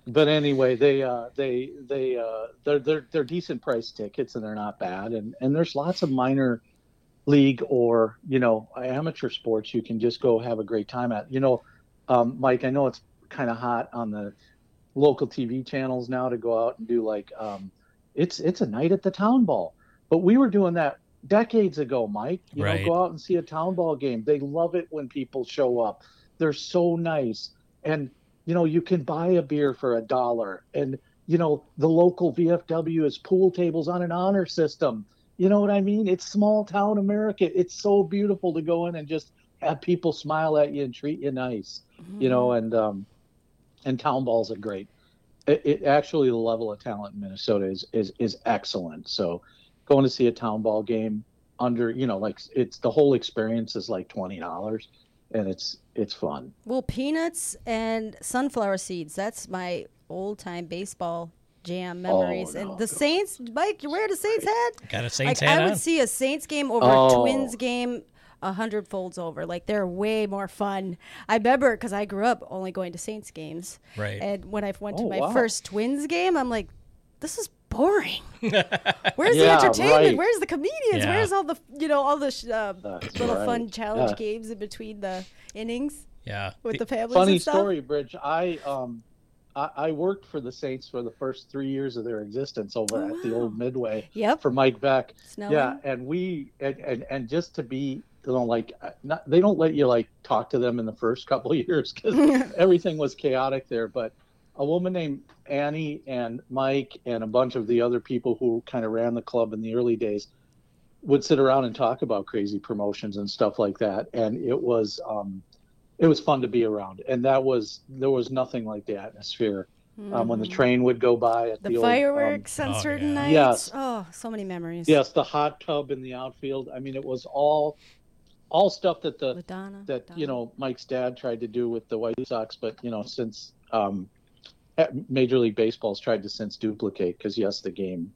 But anyway, they uh, they they uh, they're they're they're decent price tickets and they're not bad. And and there's lots of minor league or you know amateur sports you can just go have a great time at. You know, um, Mike, I know it's kind of hot on the local TV channels now to go out and do like um, it's it's a night at the town ball. But we were doing that decades ago, Mike. You Right. know, go out and see a town ball game. They love it when people show up. They're so nice. And you know, you can buy a beer for a dollar. And you know, the local VFW is pool tables on an honor system. You know what I mean? It's small town America. It's so beautiful to go in and just have people smile at you and treat you nice. You know, and um and town balls are great. It, it actually the level of talent in Minnesota is is is excellent. So going to see a town ball game under you know like it's the whole experience is like twenty dollars and it's it's fun. Well, peanuts and sunflower seeds. That's my old time baseball jam oh, memories. Oh, no. And the Saints, Mike, you wear the Saints hat? Got a Saints like, hat I would on? see a Saints game over Oh. a Twins game a hundred folds over. Like they're way more fun. I remember because I grew up only going to Saints games. Right. And when I went to Oh, my wow. first Twins game, I'm like, this is boring. Where's the entertainment? right. Where's the comedians? Yeah. Where's all the you know all the sh- uh, little right. fun challenge Yeah. games in between the innings Yeah. with the families Funny and stuff? story, Bridge. I um I, I worked for the Saints for the first three years of their existence over Oh, at the old Midway Yep. for Mike Veeck. Snelling. Yeah, and we and, and and just to be you know like uh, not, they don't let you like talk to them in the first couple of years because everything was chaotic there. But a woman named Annie and Mike and a bunch of the other people who kind of ran the club in the early days would sit around and talk about crazy promotions and stuff like that, and it was um, it was fun to be around. And that was there was nothing like the atmosphere um, when the train would go by at Mm. the, the, old, um, fireworks on Oh, certain yeah. nights. Yes. Oh, so many memories. Yes, the hot tub in the outfield. I mean, it was all all stuff that the Madonna. that you know Mike's dad tried to do with the White Sox, but you know since um, Major League Baseball's tried to since duplicate because yes, the game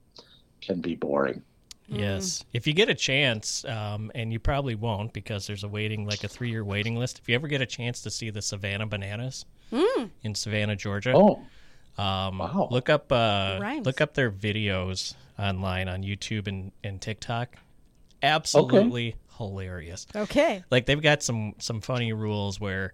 can be boring. Yes. If you get a chance, um, and you probably won't because there's a waiting, like a three year waiting list. If you ever get a chance to see the Savannah Bananas in Savannah, Georgia, Oh, um, Wow. look up uh, look up their videos online on YouTube and, and TikTok. Absolutely hilarious. Okay. Like they've got some some funny rules where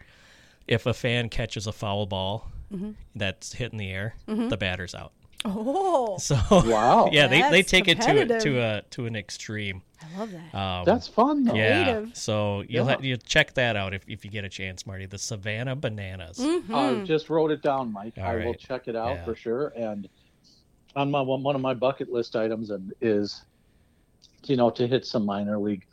if a fan catches a foul ball Mm-hmm. that's hitting the air, the batter's out. Oh, So Wow. yeah, they, they take it to a, to a to an extreme. I love that. Um, that's fun though. yeah. creative. So you'll Yeah. ha- you check that out if, if you get a chance, Marty. The Savannah Bananas. Mm-hmm. I just wrote it down, Mike. All I will check it out Yeah. for sure. And on my one one of my bucket list items and is, you know, to hit some minor league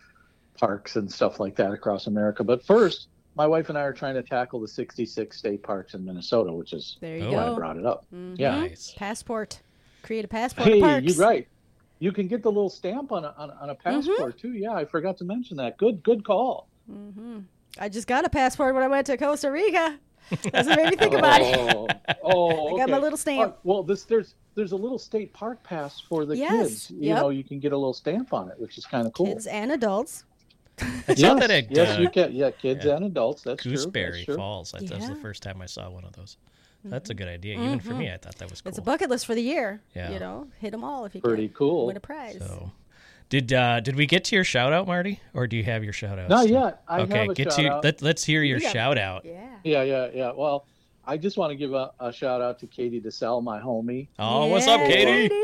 parks and stuff like that across America. But first, my wife and I are trying to tackle the 66 state parks in Minnesota, which is There you Oh, why I brought it up. Yeah. Nice. Passport. Create a passport. Hey, parks. you're right. You can get the little stamp on a, on, a- on a passport too. Yeah, I forgot to mention that. Good, good call. I just got a passport when I went to Costa Rica. Doesn't make me think about it. Oh, oh, I got my little stamp. Uh, well, this there's there's a little state park pass for the Yes, kids. You yep. know, you can get a little stamp on it, which is kind of cool. Kids and adults. I saw that at yes, uh, you can. Yeah, kids yeah. and adults. That's true. Gooseberry That's true. Falls. That, that was the first time I saw one of those. That's a good idea. Even for me, I thought that was cool. It's a bucket list for the year. Yeah. You know, hit them all if you Pretty can. cool. Win a prize. So, did uh, did we get to your shout out, Marty, or do you have your shout out? Not yet. I okay, have a get shout to out. let, let's hear your got- shout out. Yeah. Yeah, yeah, yeah. Well, I just want to give a, a shout out to Katie DeSalle, my homie, Oh, what's up, Yeah, Katie?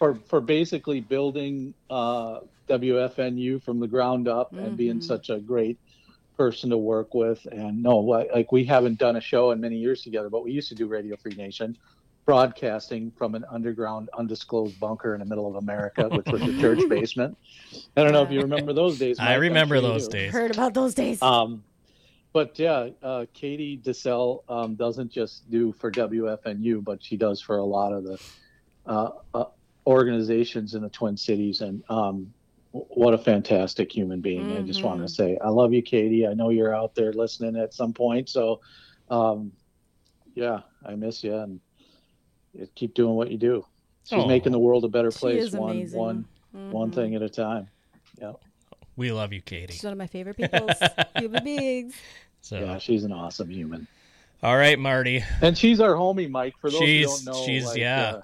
For for basically building uh, WFNU from the ground up and being such a great person to work with. And no, like like, we haven't done a show in many years together, but we used to do Radio Free Nation broadcasting from an underground, undisclosed bunker in the middle of America, which was the church basement. I don't know if you remember those days. I Mike, I'm remember sure those days. Heard about those days. Um, but yeah, uh, Katie DeSell um, doesn't just do for WFNU, but she does for a lot of the uh, uh, organizations in the Twin Cities. And um, what a fantastic human being! I just want to say, I love you, Katie. I know you're out there listening at some point. So, um, yeah, I miss you, and keep doing what you do. She's Aw. making the world a better place, is one amazing. one one thing at a time. Yeah, We love you, Katie. She's one of my favorite people, human beings. So, yeah, she's an awesome human. all right, Marty. And she's our homie, Mike. For those She's- who don't know, she's- like, yeah. uh,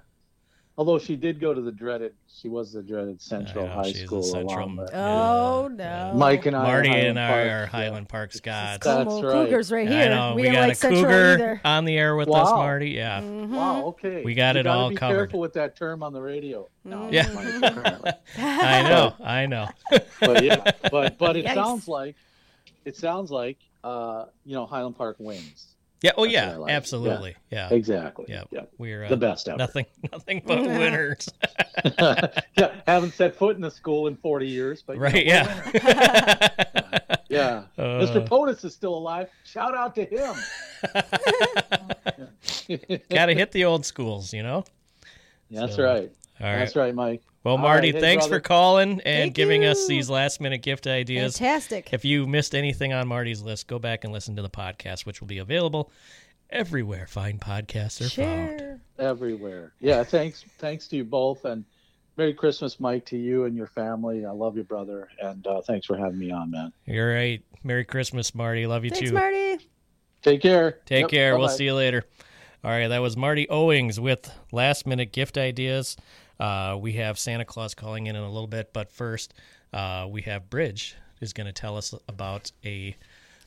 although she did go to the dreaded, she was the dreaded Central know, High she's a School. Central- alum there. Oh no, Mike and I, Marty Highland and I Park, are. Highland Park Scots. That's right. Cougars right I here. know. We, didn't got like a Central cougar either. on the air with us, Marty. Yeah. Wow. Okay. We got you it gotta all be covered. Careful with that term on the radio. No, Yeah. Mike. I know. I know. but yeah, but but it Yikes. sounds like it sounds like uh, you know Highland Park wins. Yeah. Oh, yeah. like. Absolutely. Yeah. Exactly. Yeah. Yeah. We're uh, The best ever. Nothing. Nothing but winners. yeah. Haven't set foot in a school in 40 years, but you know, right. Yeah. Yeah. Uh, Mr. POTUS is still alive. Shout out to him. Got to hit the old schools, you know. That's So, right. All right. That's right, Mike. Well, Marty, right, thanks brother. for calling and Thank giving us these last minute gift ideas. Fantastic. If you missed anything on Marty's list, go back and listen to the podcast, which will be available everywhere fine podcasts are found. Everywhere. Yeah, thanks thanks to you both and Merry Christmas, Mike, to you and your family. I love you, brother, and uh, thanks for having me on, man. You're right. Merry Christmas, Marty. Love you Thanks, too. Marty. Take care. Take Yep, care. We'll see you later. All right, that was Marty Owings with last minute gift ideas. Uh, we have Santa Claus calling in in a little bit, but first, uh, we have Bridge is going to tell us about a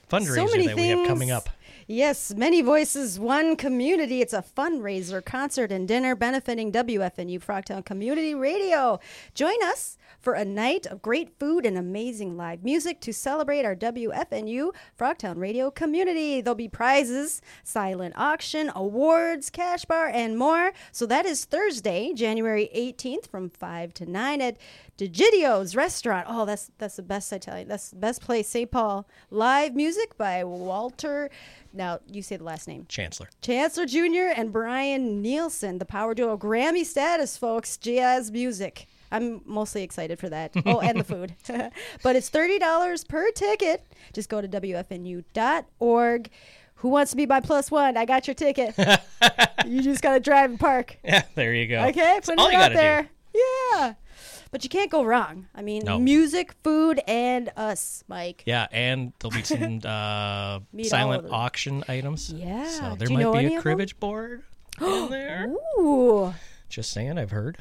fundraiser many that we have coming up. Yes, many voices, one community. It's a fundraiser, concert, and dinner benefiting WFNU Frogtown Community Radio. Join us for a night of great food and amazing live music to celebrate our WFNU Frogtown Radio community. There'll be prizes, silent auction, awards, cash bar, and more. So that is Thursday, January 18th from 5 to 9 at DeGidio's Restaurant. Oh, that's that's the best I tell you. That's the best place, St. Paul. Live music by Walter. Now you say the last name. Chancellor. Chancellor Jr. and Brian Nielsen, the power duo, Grammy status, folks. Jazz music. I'm mostly excited for that. Oh, and the food. but it's $30 per ticket. Just go to WFNU.org. Who wants to be my plus one? I got your ticket. you just got to drive and park. Yeah, there you go. Okay, That's putting it out gotta do. there. Yeah. But you can't go wrong. I mean, No. music, food, and us, Mike. Yeah, and there'll be some uh, silent auction items. Yeah. So there Do you know might be a cribbage board in there. Ooh. Just saying, I've heard.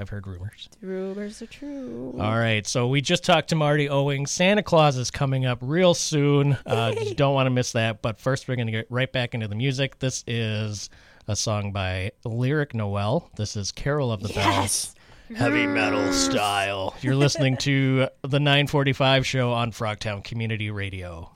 I've heard rumors. Rumors are true. All right, so we just talked to Marty Owings. Santa Claus is coming up real soon. Uh, you don't want to miss that. But first, we're going to get right back into the music. This is a song by Lyric Noel. This is Carol of the Yes. Bells. Heavy metal style. You're listening to the 945 show on Frogtown Community Radio.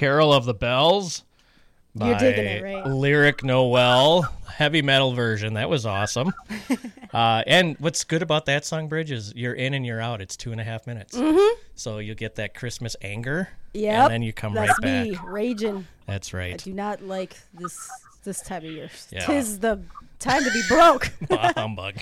Carol of the Bells. You're by digging it, right? Lyric Noel, heavy metal version. That was awesome. uh, and what's good about that song, Bridge, is you're in and you're out. It's two and a half minutes. Mm-hmm. So you'll get that Christmas anger. Yep. And then you come That's right me back. raging. That's right. I do not like this this time of year. Yeah. Tis the time to be broke. Humbug.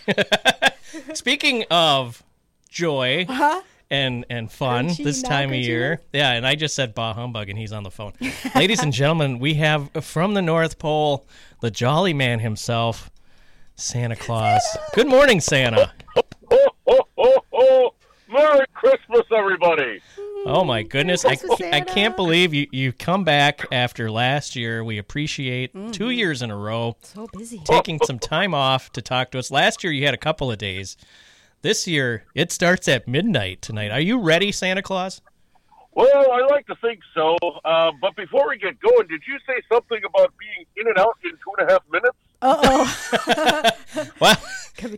Speaking of joy huh? And and fun Crunchy this time of year, yeah, and I just said bah humbug, and he's on the phone. Ladies and gentlemen, we have from the North Pole the Jolly Man himself, Santa Claus. Good morning, Santa. Oh, oh, oh, oh. Merry Christmas, everybody. Oh my goodness, I, I can't believe you you come back after last year. We appreciate Mm-hmm. two years in a row. So busy. taking some time off to talk to us. Last year you had a couple of days. This year it starts at midnight tonight. Are you ready, Santa Claus? Well, I like to think so. Uh, but before we get going, did you say something about being in and out in two and a half minutes? Uh oh. Well,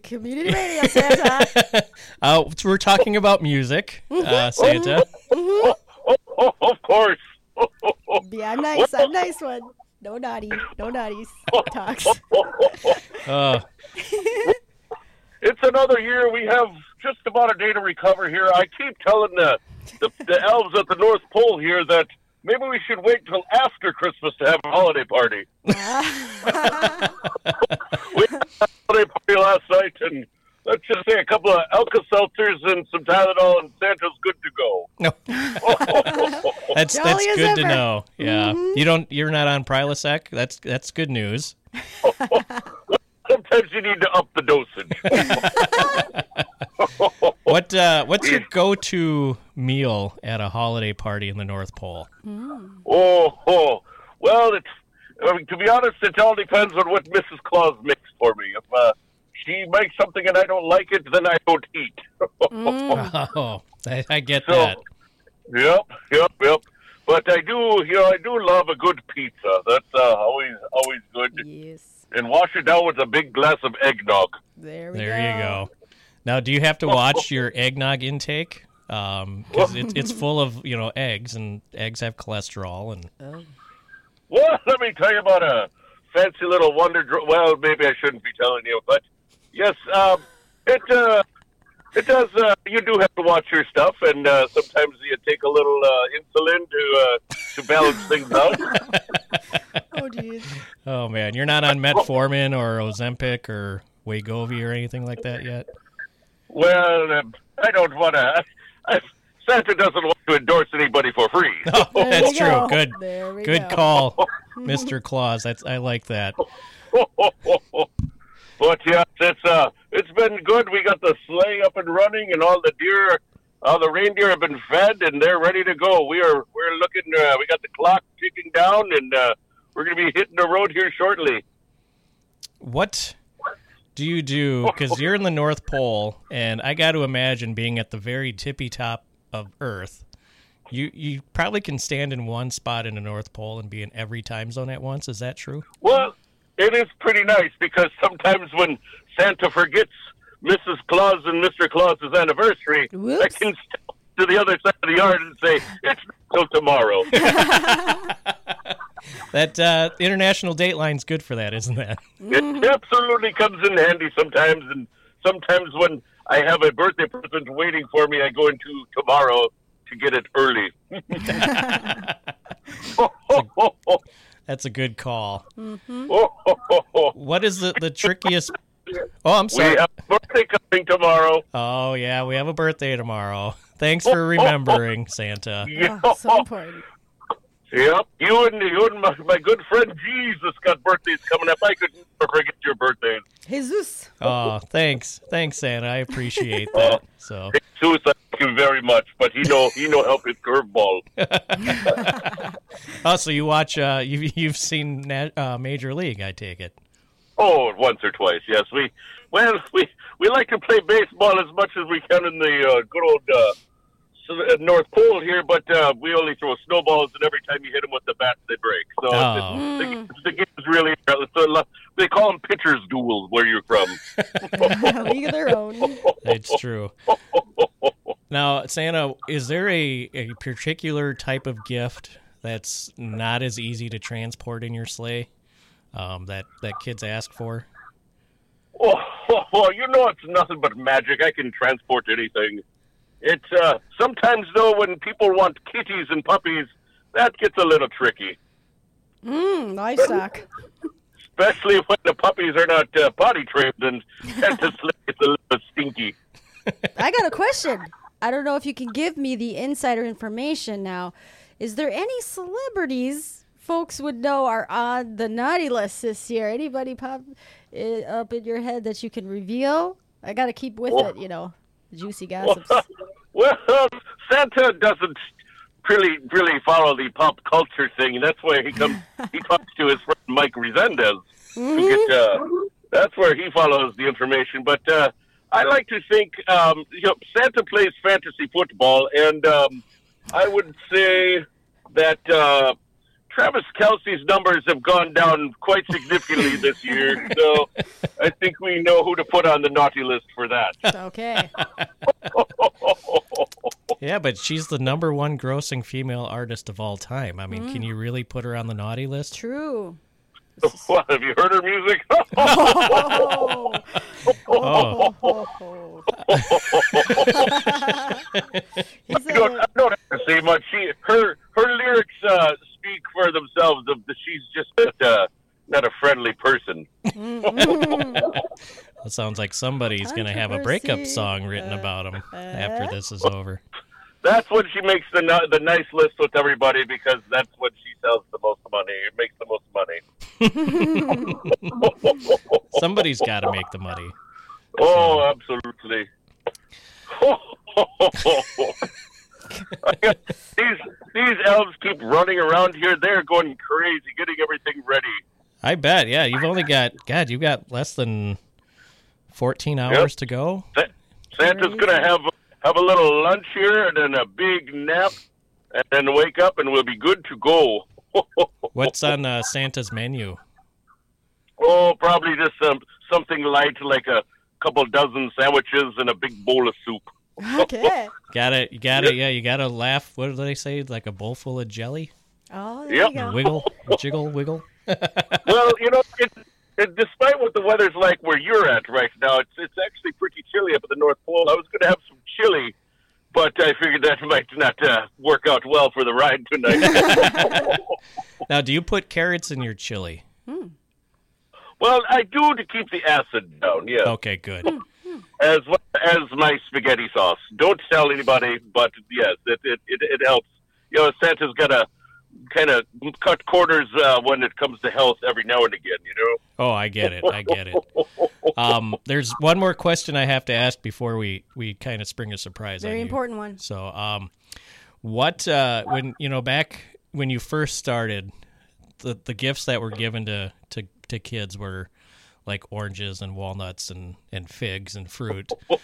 Community radio, Santa. uh, we're talking about music, uh, Santa. Oh, oh, oh, of course. Yeah, I'm nice. I'm nice one. No naughty. No naughty talks. Uh, it's another year. We have just about a day to recover here. I keep telling the, the, the elves at the North Pole here that maybe we should wait till after Christmas to have a holiday party. we had a holiday party last night, and let's just say a couple of Elka Seltzers and some Tylenol, and Santa's good to go. no, that's Jolly that's as good to ever. know. Yeah, mm-hmm. you don't. You're not on Prilosec. That's that's good news. Sometimes you need to up the dosage. What uh, what's your go-to meal at a holiday party in the North Pole? Oh, oh. well, it's I mean, to be honest, it all depends on what Mrs. Claus makes for me. If uh, she makes something and I don't like it, then I don't eat. Oh, I, I get So- that. yep, yep, yep. But I do, you know, I do love a good pizza. That's uh, always, always good. Yes. And wash it down with a big glass of eggnog. There we There go. you go. Now, do you have to watch your eggnog intake? Because it's it's full of you know eggs, and eggs have cholesterol, and Well, let me tell you about a fancy little Wonder. Dr- well, maybe I shouldn't be telling you, but yes, um, it uh, it does. Uh, you do have to watch your stuff, and uh, sometimes you take a little uh, insulin to uh, to balance things out. Oh, geez. oh man, you're not on metformin or Ozempic or Wegovy or anything like that yet. well, um, I don't want to. Santa doesn't want to endorse anybody for free. Oh, that's true. go. Good, good go. call, Mister Claus. That's I like that. but yes, it's uh, it's been good. We got the sleigh up and running, and all the deer, all the reindeer have been fed, and they're ready to go. We are we're looking. Uh, we got the clock ticking down, and uh, we're going to be hitting the road here shortly. What do you do? Because you're in the North Pole, and I got to imagine being at the very tippy top of Earth. You you probably can stand in one spot in the North Pole and be in every time zone at once. Is that true? Well, it is pretty nice because sometimes when Santa forgets Mrs. Claus and Mr. Claus's anniversary, I can step to the other side of the yard and say it's not till tomorrow. That uh, international date line's good for that, isn't that? It absolutely comes in handy sometimes, and sometimes when I have a birthday present waiting for me, I go into tomorrow to get it early. That's a good call. we What is the, the trickiest? Oh, I'm sorry. have a birthday coming tomorrow. Oh yeah, we have a birthday tomorrow. Thanks for remembering, Santa. Yeah. Oh, so important. Yep, you and you and my, my good friend Jesus got birthdays coming up. I could never forget your birthday. Jesus. Oh, thanks, thanks, Santa. I appreciate that. So, Jesus, thank you very much. But he know he know help his curveball. oh, so you watch? Uh, you you've seen uh, Major League? I take it. Oh, once or twice, yes. We well we we like to play baseball as much as we can in the uh, good old uh, uh, North Pole here, but uh, we only throw snowballs, and every time you hit them with the bat, they break. So Oh. the, the, the game is really it's a lo- they call them pitchers' duels where you're from. League of their own. It's true. Now, Santa, is there a, a particular type of gift that's not as easy to transport in your sleigh um, that that kids ask for? Oh, oh, you know it's nothing but magic. I can transport anything. It's uh, sometimes though when people want kitties and puppies, that gets a little tricky. Mm, livestock. Especially when the puppies are not uh, potty trained and Santa's sleigh gets a little stinky. I got a question. I don't know if you can give me the insider information now. Is there any celebrities folks would know are on the naughty list this year? Anybody pop it up in your head that you can reveal? I got to keep with Well- it, you know, juicy gossips. well, Santa doesn't really really follow the pop culture thing, that's why he comes. he talks to his friend Mike Resendez. To get, uh, that's where he follows the information. But uh, I like to think um, you know Santa plays fantasy football, and um, I would say that uh, Travis Kelce's numbers have gone down quite significantly this year. So I think we know who to put on the naughty list for that. okay. Yeah, but she's the number one grossing female artist of all time. I mean, can you really put her on the naughty list? True. What have you heard her music? Oh. Oh, Oh. He's I don't, a- I don't have to say much. She, her, her lyrics uh, speak for themselves. Of the, she's just not, uh, not a friendly person. that sounds like somebody's going to have a breakup song written about him after this is over. That's when she makes the the nice list with everybody because that's when she sells the most money. It makes the most money. Somebody's got to make the money. Oh, absolutely. these these elves keep running around here. They're going crazy, getting everything ready. I bet. Yeah, you've only got God. You've got less than fourteen hours to go. Santa's gonna have have a little lunch here and then a big nap, and then wake up and we'll be good to go. What's on uh, Santa's menu? oh, probably just some something light like a couple dozen sandwiches and a big bowl of soup. okay. Got it. You got it. Yeah, you got to laugh. What do they say? Like a bowl full of jelly? Oh, there Yep. you go. Wiggle, jiggle, wiggle. well, you know, it, it, despite what the weather's like where you're at right now, it's it's actually pretty chilly up at the North Pole. I was going to have some chili, but I figured that might not uh, work out well for the ride tonight. Now, do you put carrots in your chili? Hmm. well, I do to keep the acid down. Yeah, Okay, good. As well as my spaghetti sauce. Don't tell anybody, but yes, it it, it, it helps. You know, Santa's got to kind of cut corners uh, when it comes to health every now and again. You know. Oh, I get it. I get it. Um, there's one more question I have to ask before we we kind of spring a surprise. on Very you. important one. So, um, what uh, when you know back when you first started, the the gifts that were given to to to kids were like oranges and walnuts and and figs and fruit.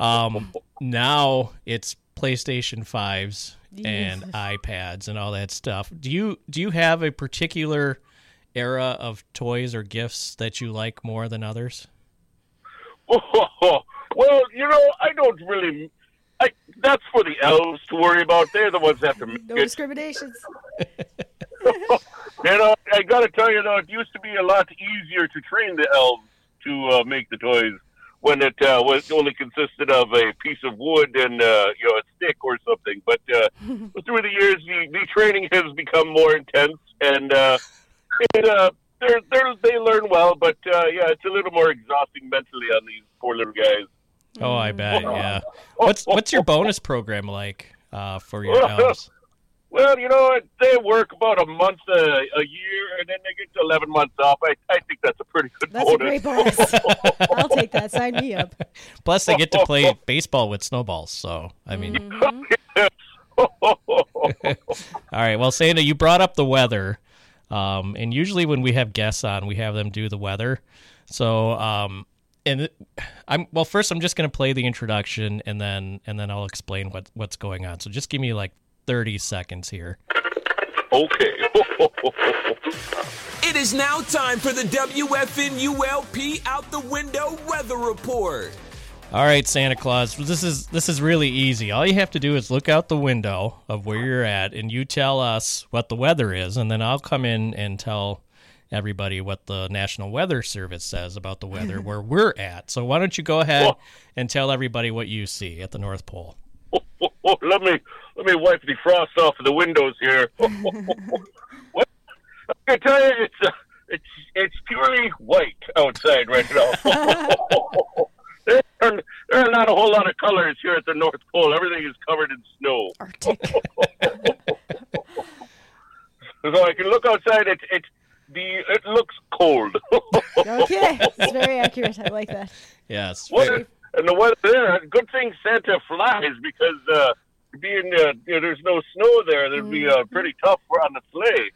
Um, now it's PlayStation fives and iPads and all that stuff. Do you do you have a particular era of toys or gifts that you like more than others? well, you know, I don't really. I, that's for the elves to worry about. They're the ones that have to make No discriminations. You know, I got to tell you though, it used to be a lot easier to train the elves to uh, make the toys when it uh, was only consisted of a piece of wood and uh, you know a stick or something. But uh, through the years, the, the training has become more intense, and uh, it, uh, they're, they're, they learn well. But uh, yeah, it's a little more exhausting mentally on these poor little guys. Oh, I bet. Yeah. What's what's your bonus program like uh, for your elves? Well, you know, they work about a month a, a year, and then they get to 11 months off. I, I think that's a pretty good That's a great bonus. I'll take that. Sign me up. Plus, they get to play baseball with snowballs. So, I mean, all right. Well, Santa, you brought up the weather, um, and usually when we have guests on, we have them do the weather. So, um, and I'm well. First, I'm just going to play the introduction, and then and then I'll explain what what's going on. So, just give me like 30 seconds here. okay. It is now time for the WFNULP Out the Window Weather Report. All right, Santa Claus. This is this is really easy. All you have to do is look out the window of where you're at, and you tell us what the weather is, and then I'll come in and tell everybody what the National Weather Service says about the weather where we're at. So why don't you go ahead and tell everybody what you see at the North Pole? Oh, let me let me wipe the frost off of the windows here. what? I can tell you, it's uh, it's it's purely white outside right now. there, are, there are not a whole lot of colors here at the North Pole. Everything is covered in snow. Arctic. So I can look outside. It it the it looks cold. okay, it's very accurate. I like that. Yes. What is- and the weather there, good thing Santa flies because uh, being uh, you there's no snow there, that'd be uh, pretty tough for on the sleigh.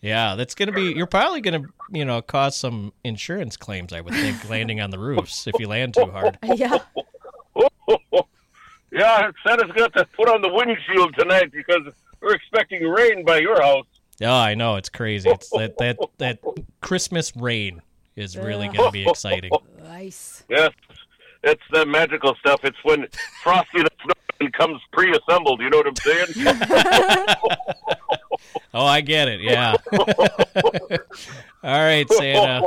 Yeah, that's going to be. You're probably going to, you know, cause some insurance claims. I would think landing on the roofs if you land too hard. Yeah. yeah, Santa's got to put on the windshield tonight because we're expecting rain by your house. Oh, I know it's crazy. It's that that that Christmas rain is really going to be exciting. Nice. Yes, it's the magical stuff. It's when Frosty the Snowman comes pre-assembled. You know what I'm saying? Oh, I get it. Yeah. All right, Santa.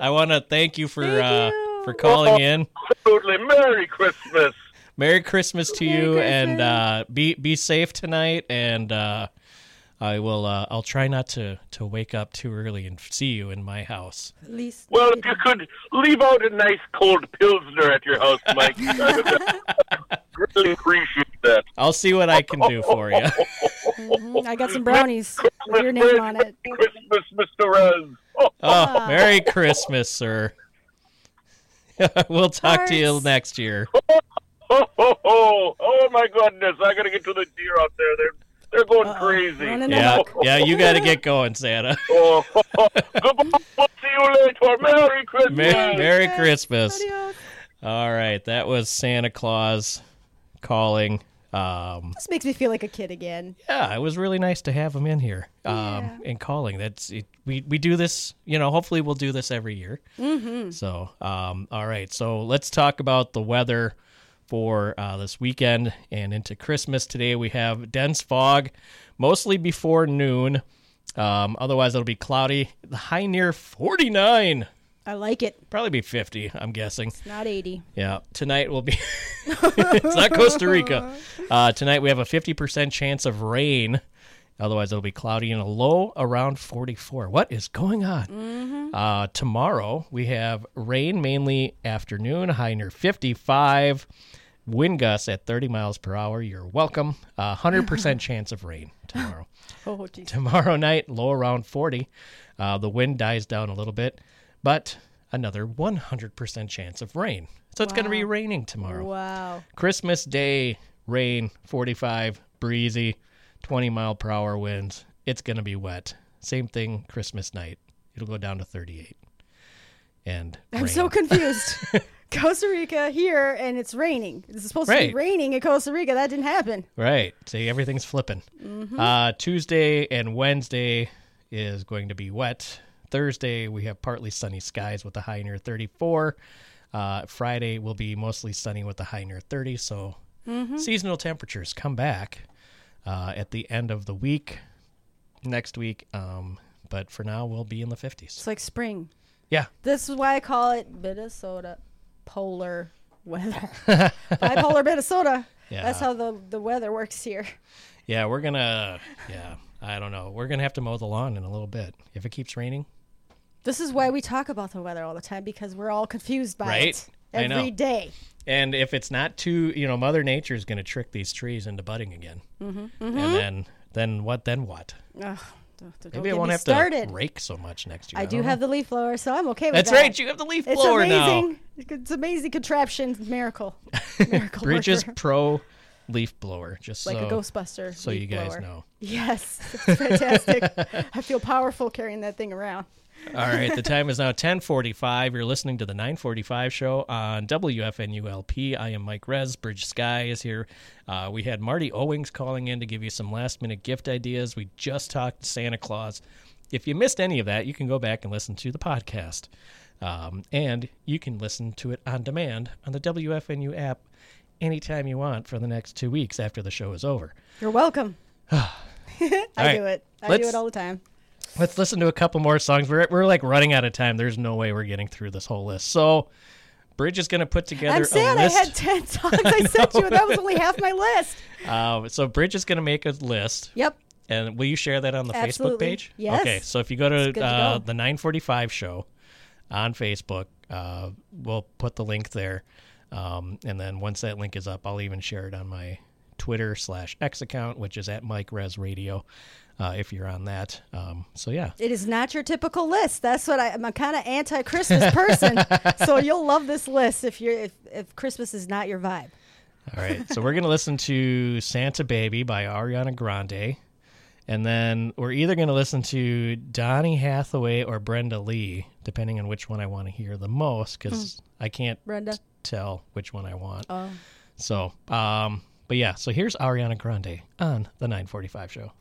I want to thank you for Thank uh, you. for calling in. Absolutely. Merry Christmas. Merry Christmas to Merry you, and uh, be be safe tonight. And uh, I will. Uh, I'll try not to to wake up too early and see you in my house. At least. Well, if you could leave out a nice cold pilsner at your house, Mike, I would really appreciate that. I'll see what I can do for you. Mhm, I got some brownies with your name on it. Christmas, Mr. Rez. Oh, Merry Christmas, sir. we'll talk to you next year. oh, oh, oh, oh, my goodness. I got to get to the deer out there. They're, they're going Uh-oh. crazy. Yeah, amok. yeah, you got to get going, Santa. Oh, goodbye. We'll see you later. Merry Christmas. Merry, Merry Christmas. Adios. All right, that was Santa Claus calling. Um, This makes me feel like a kid again. yeah, it was really nice to have him in here um, Yeah. and calling. That's it, we we do this. You know, hopefully we'll do this every year. Mm-hmm. So, um, all right. So let's talk about the weather for uh, this weekend and into Christmas. Today we have dense fog, mostly before noon. Um, otherwise, it'll be cloudy. The high near forty nine. I like it. Probably be fifty. I'm guessing. It's not 80. Yeah, tonight will be. it's not Costa Rica. Uh, tonight we have a 50% chance of rain. Otherwise, it'll be cloudy and a low around 44. What is going on? Uh, tomorrow we have rain mainly afternoon, high near 55. Wind gusts at 30 miles per hour. You're welcome. Uh, 100% chance of rain tomorrow. Oh, jeez. Tomorrow night, low around 40. Uh, the wind dies down a little bit, but another 100% chance of rain. So it's going to be raining tomorrow. Wow. Christmas Day, rain, 45, breezy, 20 mile per hour winds. It's going to be wet. Same thing Christmas night. It'll go down to 38. And I'm rain. so confused. Costa Rica here, and it's raining. It's supposed to be raining in Costa Rica. That didn't happen. Right. See, everything's flipping. Mm-hmm. Uh, Tuesday and Wednesday is going to be wet. Thursday, we have partly sunny skies with a high near 34. Uh, Friday will be mostly sunny with a high near 30. So Mm-hmm. seasonal temperatures come back uh, at the end of the week, next week. Um, but for now, we'll be in the 50s. It's like spring. Yeah. This is why I call it Minnesota polar weather. Bipolar Minnesota. Yeah. That's how the, the weather works here. Yeah, we're going to, yeah, I don't know. We're going to have to mow the lawn in a little bit. If it keeps raining, This is why we talk about the weather all the time because we're all confused by Right? it every day. And if it's not too, you know, Mother Nature is going to trick these trees into budding again. Mm-hmm. And then, then what? Then what? Ugh, don't, don't Maybe I won't have started. to rake so much next year. I do don't have know. the leaf blower, so I'm okay with that. That's that. right. You have the leaf It's blower now. It's amazing. It's amazing contraption, miracle, miracle Bridges worker. Pro leaf blower. Just like so, a Ghostbuster. so you guys blower. know. Yes, it's fantastic. I feel powerful carrying that thing around. All right, the time is now 10:45. You're listening to the 9:45 show on WFNULP. I am Mike Rez. Bridge Sky is here. Uh, we had Marty Owings calling in to give you some last-minute gift ideas. We just talked to Santa Claus, if you missed any of that, you can go back and listen to the podcast. Um, and you can listen to it on demand on the WFNU app anytime you want for the next two weeks after the show is over. You're welcome. I right. do it. I Let's- do it all the time. Let's listen to a couple more songs. We're, we're like running out of time. There's no way we're getting through this whole list. So, Bridge is going to put together I'm a sad I had 10 songs I sent you, and that was only half my list. Uh, so, Bridge is going to make a list. Yep. And will you share that on the Facebook page? Yes. Okay. So if you go to, good to uh, go. the 945 show on Facebook, uh, we'll put the link there. Um, and then once that link is up, I'll even share it on my Twitter slash X account, which is at Mike Rez Radio. Uh, if you're on that, um, so yeah, It is not your typical list. That's what I, I'm a kind of anti-Christmas person, so you'll love this list if you're if, if Christmas is not your vibe. All right. So we're going to listen to Santa Baby by Ariana Grande. And then we're either going to listen to Donny Hathaway or Brenda Lee, depending on which one I want to hear the most, because I can't Brenda. tell which one I want. Oh. So, um, but yeah, so here's Ariana Grande on the 945 show.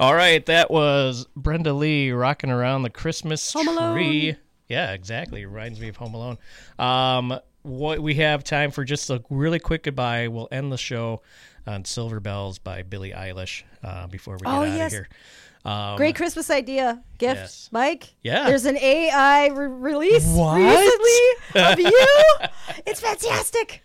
All right, that was Brenda Lee rocking around the Christmas Home Alone. tree. Yeah, exactly. Reminds me of Home Alone. Um, what we have time for just a really quick goodbye. We'll end the show on Silver Bells by Billie Eilish uh, before we get Oh, out of here. Um, Great Christmas idea gift, Yes. Mike. Yeah. There's an AI re- release What? recently of you. it's fantastic.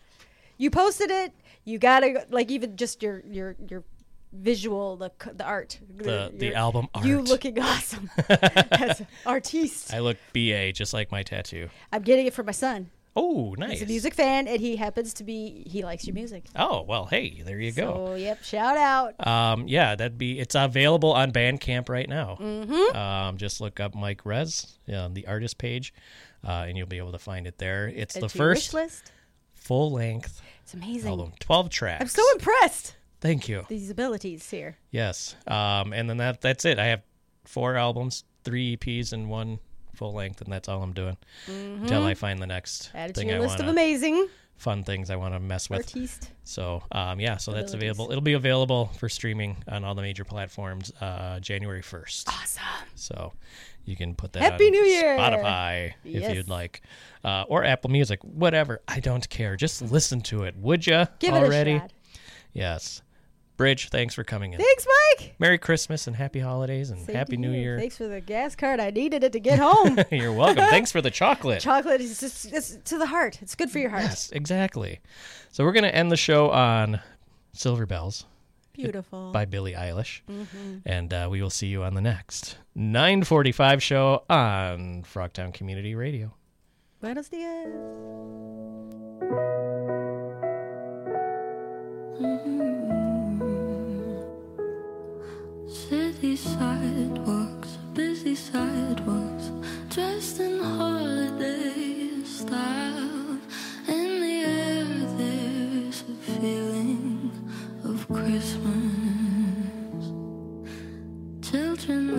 You posted it. You gotta like even just your your your visual the the art The- the album You looking awesome as artiste. I look BA just like my tattoo. I'm getting it for my son. Oh, nice. He's a music fan, and he happens to be he likes your music. Oh well, hey, there you go. So yep, shout out. Um, yeah, that'd be. It's available on Bandcamp right now. Mm-hmm. Um, just look up Mike Rez, on the artist page, uh, and you'll be able to find it there. It's Add the to your wish first list. full length It's amazing. album, twelve tracks. I'm so impressed. Thank you. These abilities here. Yes. Um, and then that that's it. I have four albums, three EPs, and one full length, and that's all I'm doing until I find the next Mm-hmm. Add it to your I list want. of amazing Fun things I want to mess with. artiste. So um, yeah, so that's available. It'll be available for streaming on all the major platforms uh, January first. Awesome. So you can put that Happy on New Year! Spotify if you'd like, uh, or Apple Music, whatever. I don't care. Just listen to it, would you? Give already? it a shot. Yes. Bridge, thanks for coming in. Thanks, Mike. Merry Christmas and Happy Holidays and Same Happy to New. Year. Thanks for the gas card. I needed it to get home. You're welcome. thanks for the chocolate. Chocolate is just it's to the heart. It's good for your heart. Yes, exactly. So we're gonna end the show on Silver Bells. Beautiful. by Billie Eilish. Mm-hmm. And uh, we will see you on the next 945 show on Frogtown Community Radio. Buenos dias. City sidewalks, busy sidewalks, dressed in holiday style. In the air, there's a feeling of Christmas. Children